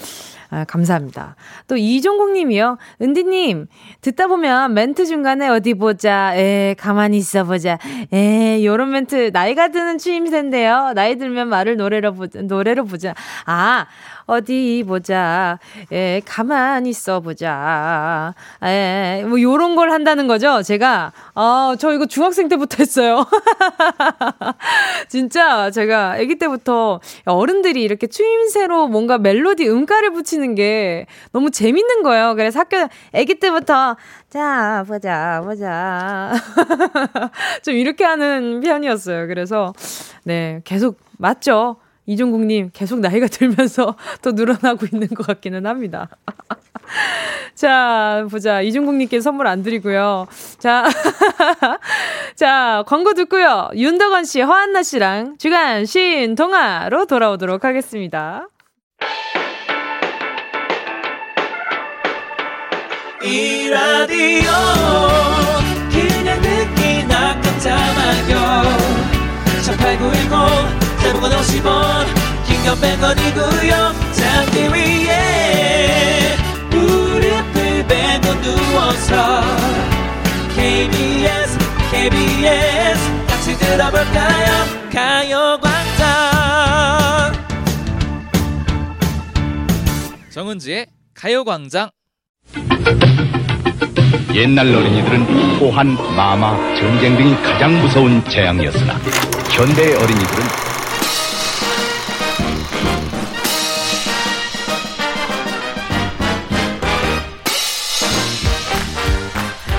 아, 감사합니다. 또 이종국 님이요. 은디님, 듣다 보면 멘트 중간에 어디 보자. 에, 가만히 있어 보자. 에, 요런 멘트 나이가 드는 추임새인데요. 나이 들면 말을 노래로 보자. 노래로 보자. 아, 어디 보자. 에, 가만히 있어 보자. 에, 뭐 요런 걸 한다는 거죠. 제가 어, 저 이거 중학생 때부터 했어요. 진짜 제가 아기 때부터 어른들이 이렇게 추임새로 뭔가 멜로디 음가를 붙이는 게 너무 재밌는 거예요. 그래서 학교 아기 때부터 자, 보자, 보자. 좀 이렇게 하는 편이었어요. 그래서 네, 계속 맞죠. 이종국님 계속 나이가 들면서 더 늘어나고 있는 것 같기는 합니다. 자, 보자. 이종국님께 선물 안 드리고요. 자, 자, 광고 듣고요. 윤덕원 씨, 허한나 씨랑 주간 신 동화로 돌아오도록 하겠습니다. 이 라디오 그냥 듣기 나 깜짝마요 18910 대목원 50원 긴건 100원이고요. 잠기 위에 무릎을 베고 누워서 KBS KBS 같이 들어볼까요? 가요광장. 정은지의 가요광장. 옛날 어린이들은 호환, 마마, 전쟁 등이 가장 무서운 재앙이었으나 현대의 어린이들은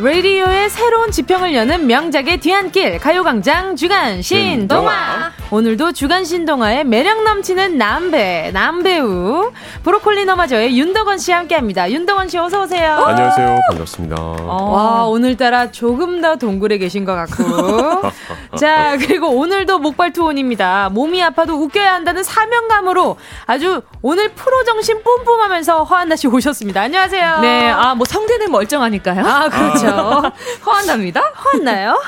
라디오의 새로운 지평을 여는 명작의 뒤안길 가요광장 주간 신동화 오늘도 주간 신동화의 매력 넘치는 남배 남배우 브로콜리 너마저의 윤덕원 씨 함께합니다. 윤덕원 씨 어서 오세요. 안녕하세요. 반갑습니다. 어, 와 오늘따라 조금 더 동굴에 계신 것 같고 자 그리고 오늘도 목발 투혼입니다. 몸이 아파도 웃겨야 한다는 사명감으로 아주 오늘 프로 정신 뿜뿜하면서 허한나 씨 오셨습니다. 안녕하세요. 네, 아뭐 성대는 멀쩡하니까요. 아 그렇죠. 허한납니다. 허한나요?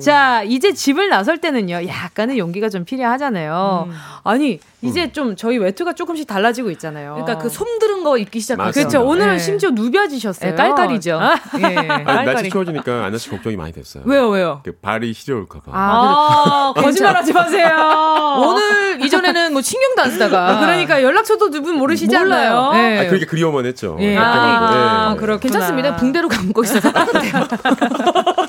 자 이제 집을 나설 때는요 약간의 용기가 좀 필요하잖아요. 음. 아니 이제 음. 좀 저희 외투가 조금씩 달라지고 있잖아요. 그러니까 그 솜들은 거 입기 시작했어요. 그렇죠. 오늘은 네. 심지어 누벼지셨어요. 네, 깔깔이죠. 아, 예. 아니, 날씨 추워지니까 안나 씨 걱정이 많이 됐어요. 왜요, 왜요? 그 발이 시려울까 봐. 아, 아 거짓말하지 마세요. 오늘 이전에는 뭐 신경도 안 쓰다가. 아, 그러니까 연락처도 두분 모르시지 않나요? 네. 아, 그렇게 그리워만 했죠. 예. 아, 네. 그렇 괜찮습니다. 붕대로 감고 있어 서 따뜻해요.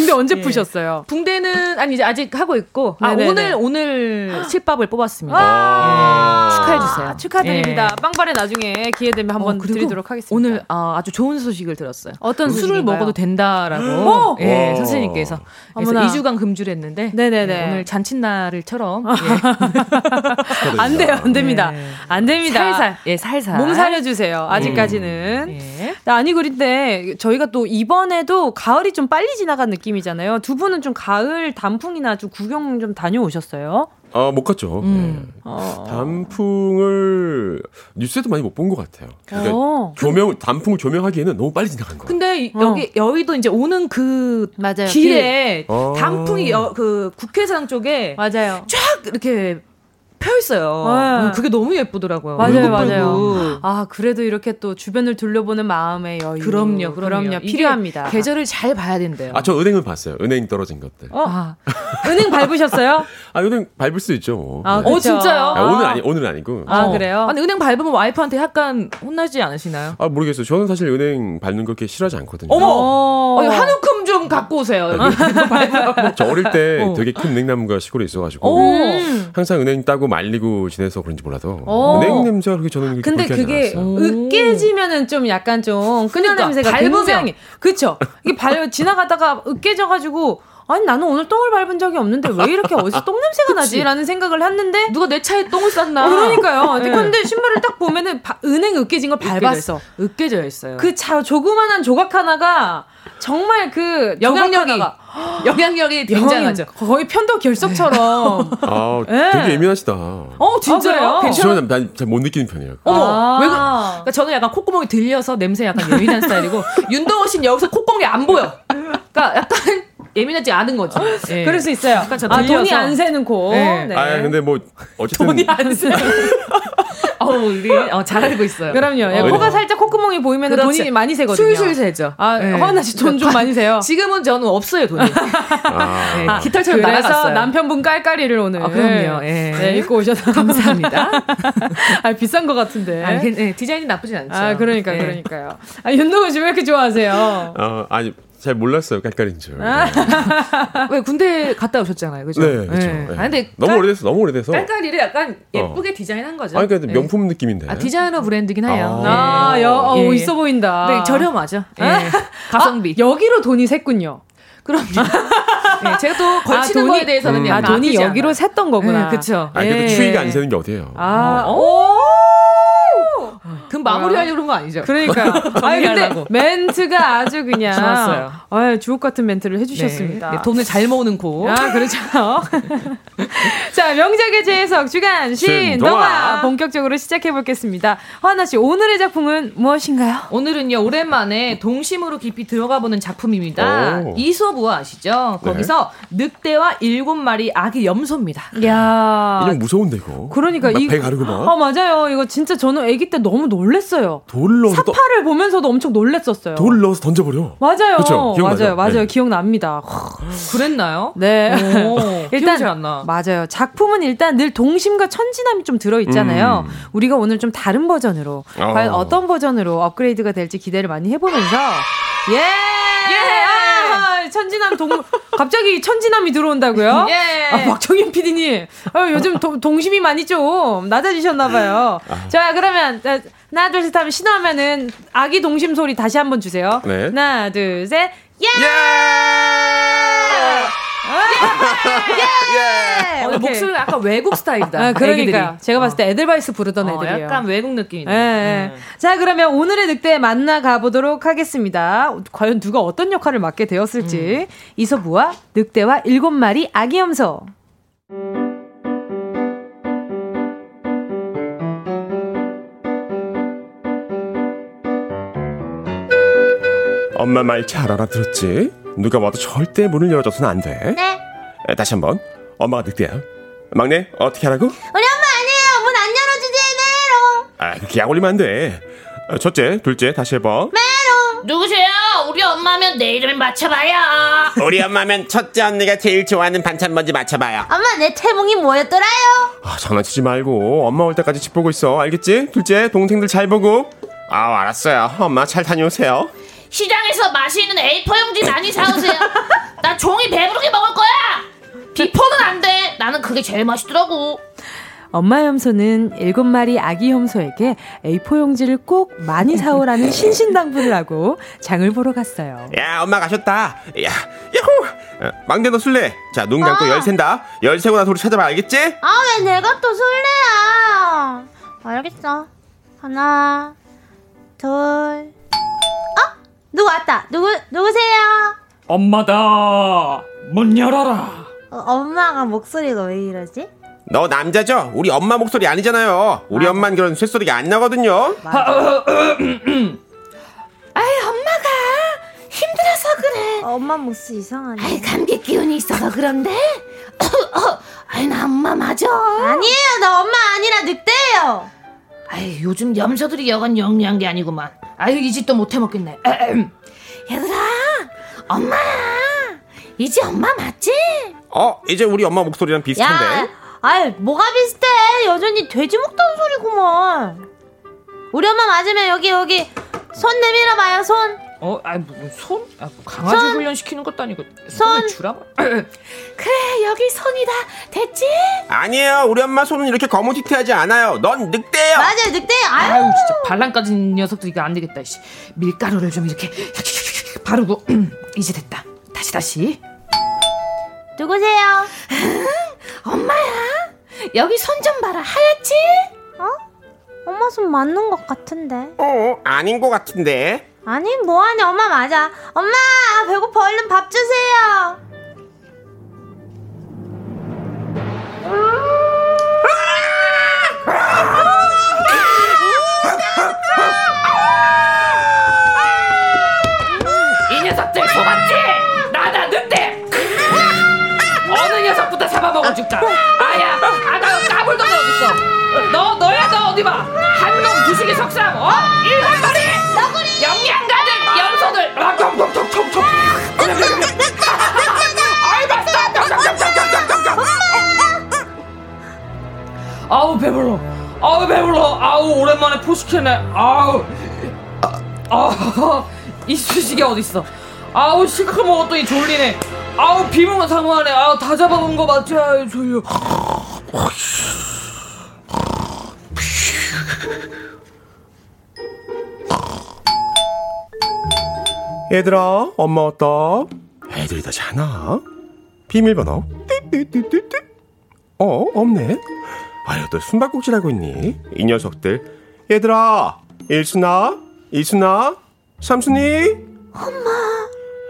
붕대 언제 예. 푸셨어요? 붕대는 아니 이제 아직 하고 있고 아, 오늘 오늘 실밥을 뽑았습니다. 아~ 예. 축하해 주세요. 축하드립니다. 예. 빵발에 나중에 기회 되면 한번 어, 드리도록 하겠습니다. 오늘 어, 아주 좋은 소식을 들었어요. 어떤 술을 소식인가요? 먹어도 된다라고 예, 선생님께서 그래서 어머나. 2주간 금주를 했는데 네네네. 예, 오늘 잔칫날을처럼 예. 안 돼요, 안 됩니다. 예. 안 됩니다. 살살 예 살살 몸 살려주세요. 아직까지는 음. 아니 그런데 저희가 또 이번에도 가을이 좀 빨리 지나간 느낌 이잖아요. 두 분은 좀 가을 단풍이나 좀 구경 좀 다녀오셨어요? 아, 못 갔죠. 음. 네. 어. 단풍을 뉴스에도 많이 못 본 것 같아요. 그러니까 어. 조명 단풍을 조명하기에는 너무 빨리 지나간 거예요. 근데 어. 여기 여의도 이제 오는 그 맞아요. 길에 길. 단풍이 여, 그 국회의사당 쪽에 맞아요. 쫙 이렇게 펴 있어요. 네. 음, 그게 너무 예쁘더라고요. 맞아요, 맞아요. 아 그래도 이렇게 또 주변을 둘러보는 마음의 여유. 그럼요, 그럼요. 그럼요. 필요합니다. 계절을 잘 봐야 된대요. 아 저 은행은 봤어요. 은행 떨어진 것들. 어? 아. 은행 밟으셨어요? 아 은행 밟을 수 있죠. 뭐. 아, 네. 어 진짜요? 아, 오늘 아니 오늘은 아니고. 아 어. 그래요? 아니 은행 밟으면 와이프한테 약간 혼나지 않으시나요? 아 모르겠어요. 저는 사실 은행 밟는 거 그렇게 싫어하지 않거든요. 어머, 어, 한 움큼 좀 갖고 오세요. 저 어릴 때 어. 되게 큰 은행나무가 시골에 있어가지고 음. 항상 은행 따고 말리고 지내서 그런지 몰라도 오. 은행 냄새가 그렇게 저는 근데 그게 으깨지면은 좀 약간 좀 끈적 그러니까, 냄새가 굉장히 그쵸 이게 발 지나가다가 으깨져가지고 아니 나는 오늘 똥을 밟은 적이 없는데 왜 이렇게 어디서 똥 냄새가 나지?라는 생각을 했는데 누가 내 차에 똥을 쌌나? 어, 그러니까요. 네. 근데 신발을 딱 보면은 바, 은행 으깨진 걸 밟았어. 으깨져 있어요. 그 차 조그만한 조각 하나가 정말 그 영향력이 영향력이 굉장하죠. 거의 편도 결석처럼. 아, 네. 되게 예민하시다. 어, 진짜요? 아, 저는 잘 못 느끼는 편이에요. 어머, 아~ 왜 그, 그러니까 저는 약간 콧구멍이 들려서 냄새 약간 예민한 스타일이고 윤동호 씨는 여기서 콧구멍이 안 보여. 그러니까 약간 예민하지 않은 거죠. 네. 그럴 수 있어요. 아, 돈이 안 새는 코. 네. 네. 아, 근데 뭐 어쨌든 돈이 안 새. 어, 우리 어, 잘 알고 있어요. 그럼요. 어, 코가 살짝 콧구멍이 보이면 돈이 많이 새거든요. 술술 새죠. 아, 네. 허나 씨 돈 좀 많이 세요. 지금은 저는 없어요 돈이. 아. 네, 깃털처럼 날아갔어요. 남편분 깔깔이를 오늘. 아, 그럼요. 예. 네, 입고 오셔서 감사합니다. 아, 비싼 것 같은데. 아, 네, 디자인이 나쁘진 않죠. 아, 그러니까, 그러니까요. 아, 윤동훈 씨 왜 이렇게 좋아하세요? 어, 아니 잘 몰랐어요 깔깔인 줄. 아. 네. 왜 군대 갔다 오셨잖아요, 그죠? 네, 그렇죠. 네. 아 근데 너무 오래돼서 너무 오래돼서 깔깔이를 약간 예쁘게 어. 디자인한 거죠. 아 그러니까 명품 네. 느낌인데. 아 디자이너 브랜드긴 해요. 아, 네. 아 여, 어, 예. 있어 보인다. 네, 저렴하죠. 예. 가성비. 아, 여기로 돈이 샜군요. 그럼요. 네, 제가 또 걸치는 아, 돈이, 거에 대해서는 음. 아, 돈이 여기로 샜던 거구나. 네, 그렇죠. 아, 그래도 추위가 안 새는 게 어디예요? 아, 오. 금 마무리하려고 그런 거 아니죠? 그러니까요. 아 근데 멘트가 아주 그냥 좋았어요. 아, 주옥 같은 멘트를 해주셨습니다. 네, 네, 돈을 잘 모으는 고. 아 그렇죠. 자 명작의 재해석 주간 신동화 본격적으로 시작해 보겠습니다. 허나 씨 오늘의 작품은 무엇인가요? 오늘은요 오랜만에 동심으로 깊이 들어가 보는 작품입니다. 이소부아 아시죠? 네. 거기서 네. 늑대와 일곱 마리 아기 염소입니다. 야 이름 무서운데 이거. 그러니까 이, 배 가르고 막. 아 맞아요. 이거 진짜 저는 아기 때 너무 놀 랬어요. 돌 넣어서 사파를 보면서도 엄청 놀랬었어요. 돌 넣어서 던져버려. 맞아요. 그렇죠. 맞아요. 맞아요. 네. 기억납니다. 그랬나요? 네. 일단 안 나. 맞아요. 작품은 일단 늘 동심과 천진함이 좀 들어 있잖아요. 음. 우리가 오늘 좀 다른 버전으로 어. 과연 어떤 버전으로 업그레이드가 될지 기대를 많이 해보면서 예. 예. 아, 천진남 동 갑자기 천진남이 들어온다고요? 예. 아, 박정인 PD님. 아, 요즘 도, 동심이 많이 좀 낮아지셨나 봐요. 아. 자, 그러면 하나 둘 셋 하면 신호하면은 아기 동심 소리 다시 한번 주세요. 네. 하나 둘 셋. 예! 예! 예! 어, 목소리가 약간 외국 스타일이다. 아, 그러니까 제가 봤을 때 에델바이스 부르던 어, 애들이에요. 약간 외국 느낌이네. 예, 예. 음. 자, 그러면 오늘의 늑대 만나 가 보도록 하겠습니다. 과연 누가 어떤 역할을 맡게 되었을지. 음. 이솝우화 늑대와 일곱 마리 아기 염소. 엄마 말 잘 알아들었지? 누가 와도 절대 문을 열어줘서는 안 돼. 네. 다시 한번. 엄마가 늑대야. 막내, 어떻게 하라고? 우리 엄마 아니에요. 문 안 열어주세요. 아, 그렇게 약 올리면 안 돼. 어, 첫째, 둘째, 다시 해봐. 메롱. 누구세요? 우리 엄마면 내 이름을 맞춰봐요. 우리 엄마면 첫째 언니가 제일 좋아하는 반찬 뭔지 맞춰봐요. 엄마, 내 태몽이 뭐였더라요? 아, 장난치지 말고 엄마 올 때까지 집 보고 있어. 알겠지? 둘째, 동생들 잘 보고. 아, 알았어요. 엄마 잘 다녀오세요. 시장에서 맛있는 A4 용지 많이 사오세요. 나 종이 배부르게 먹을 거야. 비포는 안 돼. 나는 그게 제일 맛있더라고. 엄마 염소는 일곱 마리 아기 염소에게 A4 용지를 꼭 많이 사오라는 신신당부를 하고 장을 보러 갔어요. 야, 엄마 가셨다. 야, 야호! 어, 막내 너 술래. 자, 눈 감고 아. 열 센다. 열 세고 나서 우리 찾아봐, 알겠지? 아, 왜 내가 또 술래야? 알겠어. 하나, 둘, 누구 왔다. 누구 누구세요? 엄마다. 문 열어라. 어, 엄마가 목소리가 왜 이러지? 너 남자죠? 우리 엄마 목소리 아니잖아요. 우리 맞아. 엄마는 그런 쇳소리가 안 나거든요. 아이 엄마가 힘들어서 그래. 어, 엄마 목소리 이상하네. 아이 감기 기운이 있어서 그런데. 아이 나 엄마 맞아. 아니에요, 나 엄마 아니라 늑대예요. 아이 요즘 염소들이 여간 영리한 게 아니구만. 아유 이 짓도 못해 먹겠네. 얘들아, 엄마야. 이제 엄마 맞지? 어, 이제 우리 엄마 목소리랑 비슷한데. 야, 아이 뭐가 비슷해? 여전히 돼지 먹던 소리구먼. 우리 엄마 맞으면 여기 여기 손 내밀어 봐요, 손. 어, 아, 뭐, 손? 아, 뭐 강아지 손. 훈련 시키는 것도 아니고 손. 주라. 그래 여기 손이다. 됐지? 아니에요. 우리 엄마 손은 이렇게 거무튀튀하지 않아요. 넌 늑대예요. 맞아요, 늑대. 아유. 아유, 진짜 반란 까진 녀석들 이거 안 되겠다. 씨. 밀가루를 좀 이렇게 바르고 이제 됐다. 다시 다시. 누구세요? 엄마야. 여기 손 좀 봐라. 하얗지? 엄마 손 맞는 것 같은데. 어, 아닌 것 같은데. 아니 뭐하니 엄마 맞아. 엄마 배고파 얼른 밥 주세요. 이 녀석들 속았지? 나다 늑대. 어느 녀석부터 잡아먹어 죽자. 아야, 아나 까불던 애 어딨어? 너 너야 너 어디 봐. 한 놈 두식이 석상. 어? 일곱 배불러. 아우 배불러. 아우 오랜만에 포식해네. 아우. 아, 이 수식이 어딨어? 아우 시커 먹었더니 졸리네. 아우 비몽은 상호하네. 아우 다 잡아본 거 맞지? 아유 졸려. 얘들아, 엄마 왔다. 애들이 다 자나? 비밀번호. 띠띠띠띠띠. 어, 없네. 아유, 또 숨바꼭질 하고 있니? 이 녀석들. 얘들아, 일순아, 이순아, 삼순이. 엄마.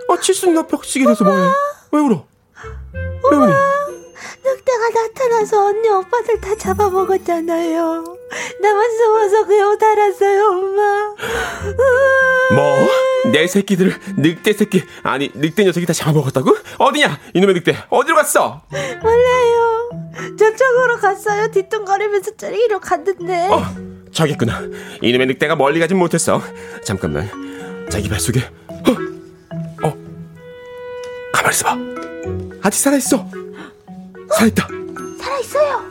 어, 칠순이 너 벽치게 돼서 뭐해? 왜 울어? 왜 우니? 늑대가 나타나서 언니 오빠들 다 잡아먹었잖아요. 나만 숨어서 그냥 달았어요, 엄마. 뭐? 내 새끼들을 늑대 새끼 아니 늑대 녀석이 다 잡아먹었다고? 어디냐? 이놈의 늑대 어디로 갔어? 몰라요. 저쪽으로 갔어요. 뒤뚱거리면서 저기로 갔는데. 어 저기 있구나 이놈의 늑대가 멀리 가진 못했어 잠깐만 자기 뱃속에 어? 어? 가만히 있어봐 아직 살아 있어 살아 있다 살아 있어요.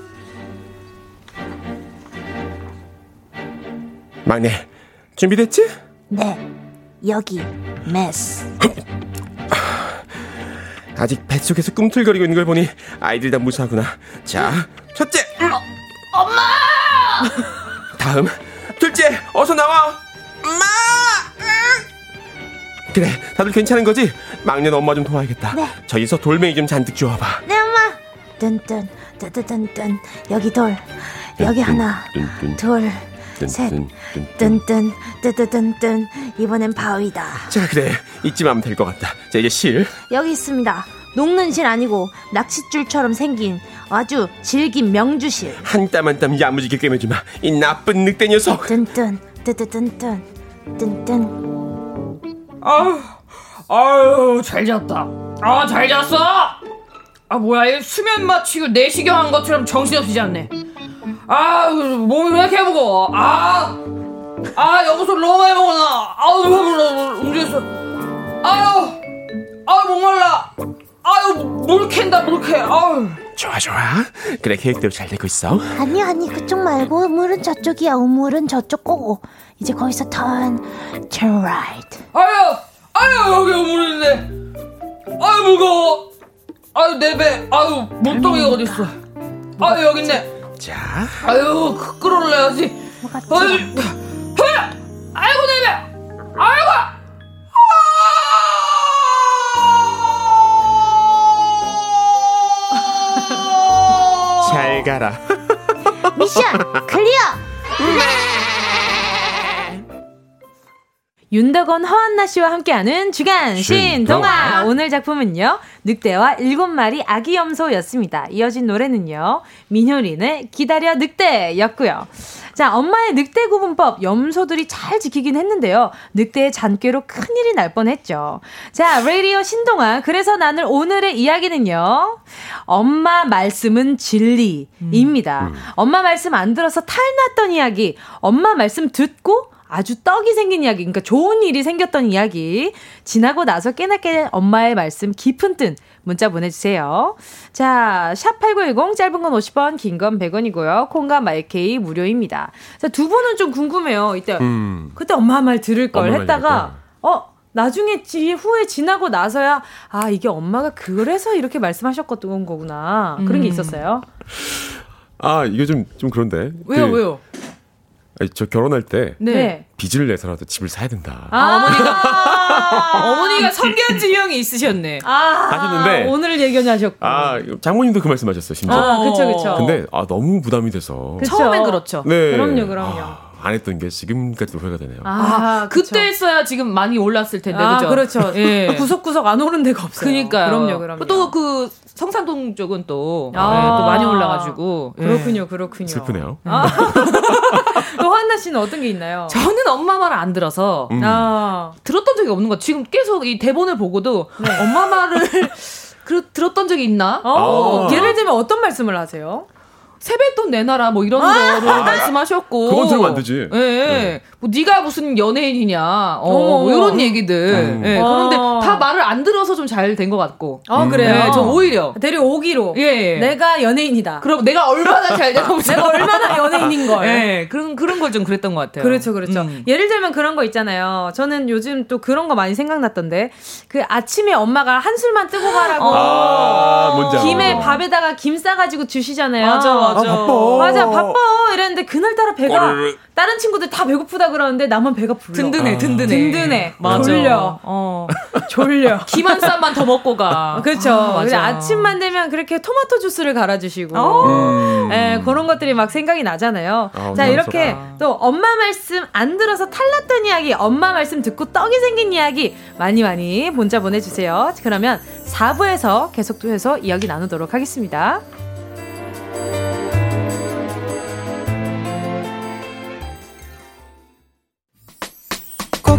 막내 준비됐지? 네. 여기 메스. 아직 뱃속에서 꿈틀거리고 있는 걸 보니 아이들이 다 무사하구나 자 첫째 엄마! 다음 둘째 어서 나와 엄마 그래 다들 괜찮은 거지? 막내는 엄마 좀 도와야겠다 네. 저기서 돌멩이 좀 잔뜩 주워봐 네, 엄마. 뚠뚠, 뜨뜨뚠뚠. 여기 돌. 여기 하나. 둘. 셋. 뚠뚠, 뜨뜨뚠뚠. 이번엔 바위다. 자 그래 이쯤 하면 될 것 같다 자 이제 실 여기 있습니다. 녹는 실 아니고 낚싯줄처럼 생긴 아주 질긴 명주실. 한 땀 한 땀 야무지게 꿰매주마 이 나쁜 늑대 녀석 뚠뚠, 뜨뜨뚠뚠. 뚠뚠. 아유, 아유 잘 잤다. 아 잘 잤어. 아 뭐야 이 수면 마취고 내시경 한 것처럼 정신없이지 않네. 아 몸이 왜 이렇게 무거워? 아, 아 여기서 너무 많이 먹었나? 아우 배불러 움직였어. 아유, 아유 목말라. 아유 물 캔다 물 캐. 아유. 좋아 좋아 그래 계획대로 잘 되고 있어 아니 아니 그쪽 말고 물은 저쪽이야. 우물은 저쪽 거고. 이제 거기서 턴, turn right. 아유, 아유 여기 우물인데. 아유 무거워. 아유 내 배. 아유 물동이가 어디 있어? 아유 여기 있네. 자 아유 그 끌어올려야지. 뭐가 아유, 허야! 아이고 내 배. 아이고. 잘 가라 미션 클리어. 윤덕원, 허한나 씨와 함께하는 주간 신동화. 오늘 작품은요, 늑대와 일곱 마리 아기 염소였습니다. 이어진 노래는요, 민효린의 기다려 늑대였고요. 자, 엄마의 늑대 구분법, 염소들이 잘 지키긴 했는데요. 늑대의 잔꾀로 큰일이 날 뻔했죠. 자, 라디오 신동화. 그래서 나는 오늘의 이야기는요, 엄마 말씀은 진리입니다. 음. 음. 엄마 말씀 안 들어서 탈났던 이야기, 엄마 말씀 듣고 아주 떡이 생긴 이야기, 그러니까 좋은 일이 생겼던 이야기, 지나고 나서 깨닫게 엄마의 말씀 깊은 뜻, 문자 보내주세요. 자, 샵8910, 짧은 건 50원, 긴 건 100원이고요. 콩과 마이케이 무료입니다. 자, 두 분은 좀 궁금해요. 이때, 음. 그때 엄마 말 들을 걸 했다가, 어, 나중에 지, 후에 지나고 나서야, 아, 이게 엄마가 그래서 이렇게 말씀하셨던 거구나. 그런 게 음. 있었어요. 아, 이게 좀, 좀 그런데. 왜요, 그, 왜요? 아니, 저 결혼할 때 네. 빚을 내서라도 집을 사야 된다. 아, 어머니가 어머니가 성견 지명이 있으셨네. 아, 하셨는데 오늘 예견하셨고. 아, 장모님도 그 말씀하셨어요. 심지어. 아, 그렇죠, 그렇죠. 근데 아 너무 부담이 돼서. 그쵸. 처음엔 그렇죠. 네. 그럼요, 그럼요. 아. 안 했던 게 지금까지도 후회가 되네요. 아, 아 그때 했어야 지금 많이 올랐을 텐데, 아, 그죠? 그렇죠. 예. 구석구석 안 오른 데가 없어요. 그니까요. 그럼요, 그럼요. 또 그 성산동 쪽은 또, 아, 네, 또 많이 올라가지고. 예. 그렇군요, 그렇군요. 슬프네요. 아. 또 환나 씨는 어떤 게 있나요? 저는 엄마 말 안 들어서, 음. 아, 들었던 적이 없는 것 지금 계속 이 대본을 보고도 네. 엄마 말을 그, 들었던 적이 있나? 어, 아. 예를 들면 어떤 말씀을 하세요? 세뱃돈 내놔라 뭐 이런 아~ 거를 아, 말씀하셨고 그건 들으면 안 되지. 예. 네. 뭐 네가 무슨 연예인이냐. 어, 뭐 이런 얘기들. 음. 예. 그런데 어. 다 말을 안 들어서 좀 잘 된 것 같고. 어, 음. 그래요. 네, 저 오히려 데려오기로. 예, 예. 내가 연예인이다. 그럼 내가 얼마나 잘 되고 내가 얼마나 연예인인 걸. 예. 그런 그런 걸 좀 그랬던 것 같아요. 그렇죠, 그렇죠. 음. 예를 들면 그런 거 있잖아요. 저는 요즘 또 그런 거 많이 생각났던데 그 아침에 엄마가 한술만 뜨고 가라고 아, 김에 밥에다가 김 싸 가지고 주시잖아요. 맞아, 맞아. 아, 맞아 바빠 이랬는데 그날따라 배가 다른 친구들 다 배고프다 그러는데 나만 배가 불러. 든든해, 든든해. 든든해. 맞아. 졸려. 어. 졸려. 김한 쌈만 더 먹고 가. 그렇죠. 아, 아침만 되면 그렇게 토마토 주스를 갈아주시고. 음. 네, 그런 것들이 막 생각이 나잖아요. 아, 자, 이렇게 또 엄마 말씀 안 들어서 탈났던 이야기, 엄마 말씀 듣고 떡이 생긴 이야기 많이 많이 문자 보내주세요. 그러면 4부에서 계속 또 해서 이야기 나누도록 하겠습니다.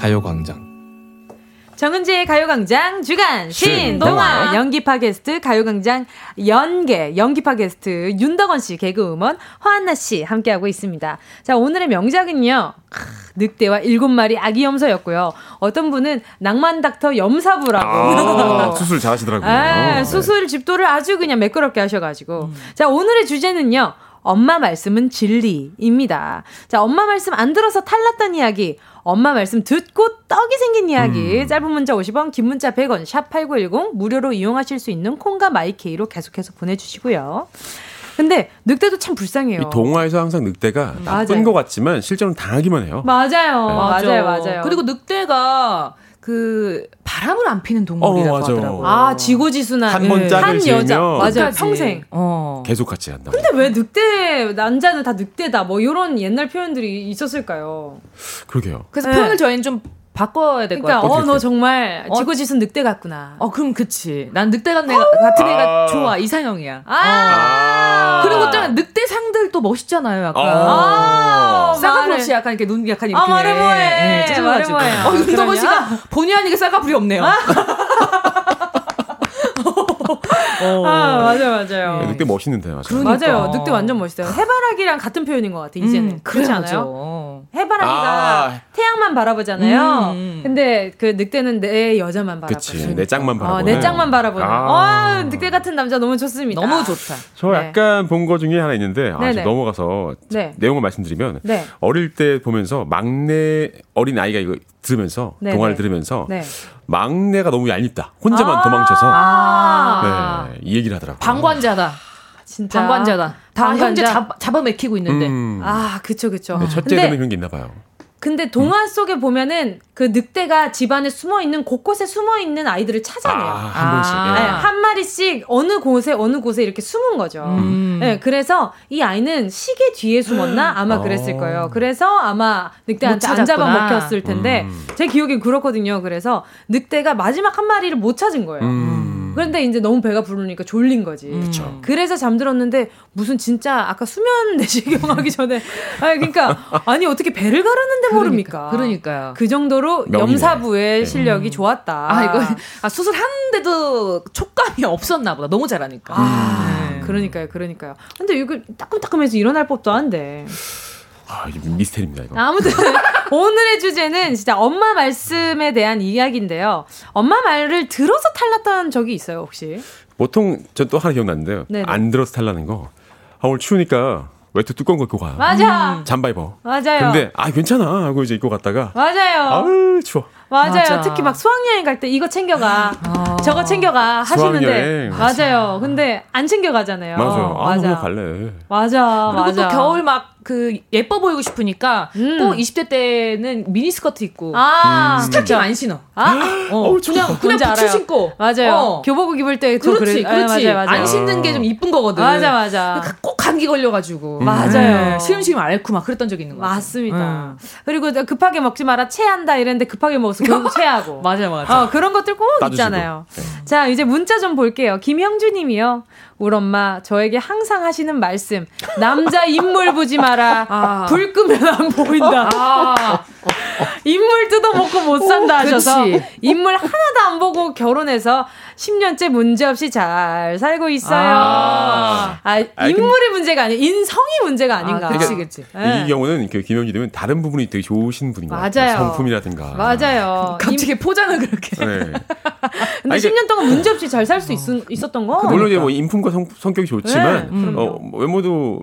가요광장 정은지의 가요광장 주간 신동아 연기파 게스트 가요광장 연계 연기파 게스트 윤덕원 씨 개그우먼 허한나 씨 함께하고 있습니다. 자 오늘의 명작은요 늑대와 일곱 마리 아기 염소였고요. 어떤 분은 낭만 닥터 염사부라고 아, 수술 잘하시더라고요. 아, 네. 수술 집도를 아주 그냥 매끄럽게 하셔가지고 음. 자 오늘의 주제는요. 엄마 말씀은 진리입니다. 자, 엄마 말씀 안 들어서 탈났던 이야기, 엄마 말씀 듣고 떡이 생긴 이야기. 음. 짧은 문자 50원, 긴 문자 100원, 샵8910 무료로 이용하실 수 있는 콩과 마이케이로 계속해서 보내주시고요. 근데 늑대도 참 불쌍해요. 동화에서 항상 늑대가 음. 나쁜 맞아요. 것 같지만 실제로는 당하기만 해요. 맞아요. 네. 맞아요. 맞아요. 그리고 늑대가 그 바람을 안 피는 동물이라고 어, 하더라고요. 아 지고지순한 한번 네. 한 여자 맞아 평생 어. 계속 같이 한다. 근데 왜 늑대 남자는 다 늑대다 뭐 이런 옛날 표현들이 있었을까요? 그러게요. 그래서 네. 표현을 저희는 좀 바꿔야 될것 그러니까, 같아. 어, 너 정말 어, 지고지순 늑대 같구나. 어, 그럼 그치. 난 늑대 같은 애가, 같은 애가 아~ 좋아. 이상형이야. 아~ 아~ 그리고 또 늑대 상들 또 멋있잖아요, 약간. 아~ 쌍꺼풀 없이 약간 이렇게 눈 약간 이렇게. 아, 말해 뭐해. 네, 찢어가지고. 어, 윤동건 씨가 본의 아니게 쌍꺼풀이 없네요. 어. 아, 맞아요, 맞아요. 네, 늑대 멋있는데, 맞아요. 그러니까. 맞아요. 늑대 완전 멋있어요. 해바라기랑 같은 표현인 것 같아, 이제는. 음, 그렇지 않아요? 해바라기가 아, 태양만 바라보잖아요. 음. 근데 그 늑대는 내 여자만 바라보고. 그치. 내 짝만 바라보고. 어, 내 짝만 바라보는. 아. 와, 늑대 같은 남자 너무 좋습니다. 너무 좋다. 저 네. 약간 본거 중에 하나 있는데 아, 넘어가서 네. 내용을 말씀드리면 네. 어릴 때 보면서 막내 어린 아이가 이거 들으면서 네네. 동화를 들으면서 네. 막내가 너무 얄밉다. 혼자만 아~ 도망쳐서 아~ 네, 이 얘기를 하더라고요. 방관자다. 진짜 방관자다. 다 방관자. 형제 잡, 잡아먹히고 있는데. 음. 아, 그쵸, 그쵸. 네, 첫째는 그런 게 있나 봐요. 근데 동화 속에 보면은 그 늑대가 집안에 숨어 있는 곳곳에 숨어 있는 아이들을 찾아내요. 아, 한 번씩. 아. 네, 한 마리씩 어느 곳에 어느 곳에 이렇게 숨은 거죠. 음. 네, 그래서 이 아이는 시계 뒤에 숨었나 아마 어. 그랬을 거예요. 그래서 아마 늑대한테 안 잡아먹혔을 텐데 음. 제 기억엔 그렇거든요. 그래서 늑대가 마지막 한 마리를 못 찾은 거예요. 음. 그런데 이제 너무 배가 부르니까 졸린 거지. 음. 그래서 잠들었는데 무슨 진짜 아까 수면 내시경 하기 전에 아니 그러니까 아니 어떻게 배를 가르는데 그러니까, 모릅니까? 그러니까요. 그 정도로 명이네. 염사부의 네. 실력이 음. 좋았다. 아 이거 아, 수술하는데도 촉감이 없었나 보다. 너무 잘하니까. 아, 네. 그러니까요, 그러니까요. 근데 이거 따끔따끔해서 일어날 법도 한데. 아, 미스테리입니다, 이거. 아무튼 오늘의 주제는 진짜 엄마 말씀에 대한 이야기인데요. 엄마 말을 들어서 탈났던 적이 있어요, 혹시? 보통 전 또 하나 기억나는데요. 네네. 안 들어서 탈라는 거. 아, 오늘 추우니까 외투 두꺼운 거 입고 가. 맞아. 음. 잠바 입어. 맞아요. 근데 아 괜찮아 하고 이제 입고 갔다가 맞아요. 아우 추워. 맞아요. 맞아. 특히 막 수학여행 갈 때 이거 챙겨가, 어. 저거 챙겨가 하시는데 맞아요. 근데 안 챙겨가잖아요. 맞아요. 아, 맞아. 갈래. 맞아. 그리고 맞아. 또 겨울 막그 예뻐 보이고 싶으니까 음. 꼭 20대 때는 미니 스커트 입고 아, 음. 스타킹 안 신어. 아, 어, 그냥 그냥 부츠 신고. 맞아요. 어. 교복을 입을 때 그렇지, 그래. 그렇지. 아, 맞아, 맞아. 안 신는 게 좀 이쁜 거거든. 맞아, 맞아. 꼭 감기 걸려가지고. 음. 맞아요. 시음시음 앓고 막 그랬던 적이 있는 거 맞습니다. 음. 그리고 급하게 먹지 마라 체한다 이랬는데 급하게 먹어서 결국 체하고. 맞아요, 맞아요. 어, 그런 것들 꼭 따주시고. 있잖아요. 네. 자, 이제 문자 좀 볼게요. 김형주님이요. 우리 엄마 저에게 항상 하시는 말씀 남자 인물 보지 마라 아. 불 끄면 안 보인다 아. 인물 뜯어먹고 못 산다 하셔서. 인물 하나도 안 보고 결혼해서 10년째 문제없이 잘 살고 있어요. 아, 아 인물의 아, 문제가 아니라 인성이 문제가 아닌가. 아, 그치, 그치. 네. 이 경우는 그 김영기 되면 다른 부분이 되게 좋으신 분인. 맞아요. 성품이라든가. 맞아요. 갑자기 포장을 그렇게. 네. 근데 아니, 10년 동안 문제없이 잘 살 수 있었던 거. 물론 이제 뭐 인품과 성, 성격이 좋지만 네. 음. 어, 외모도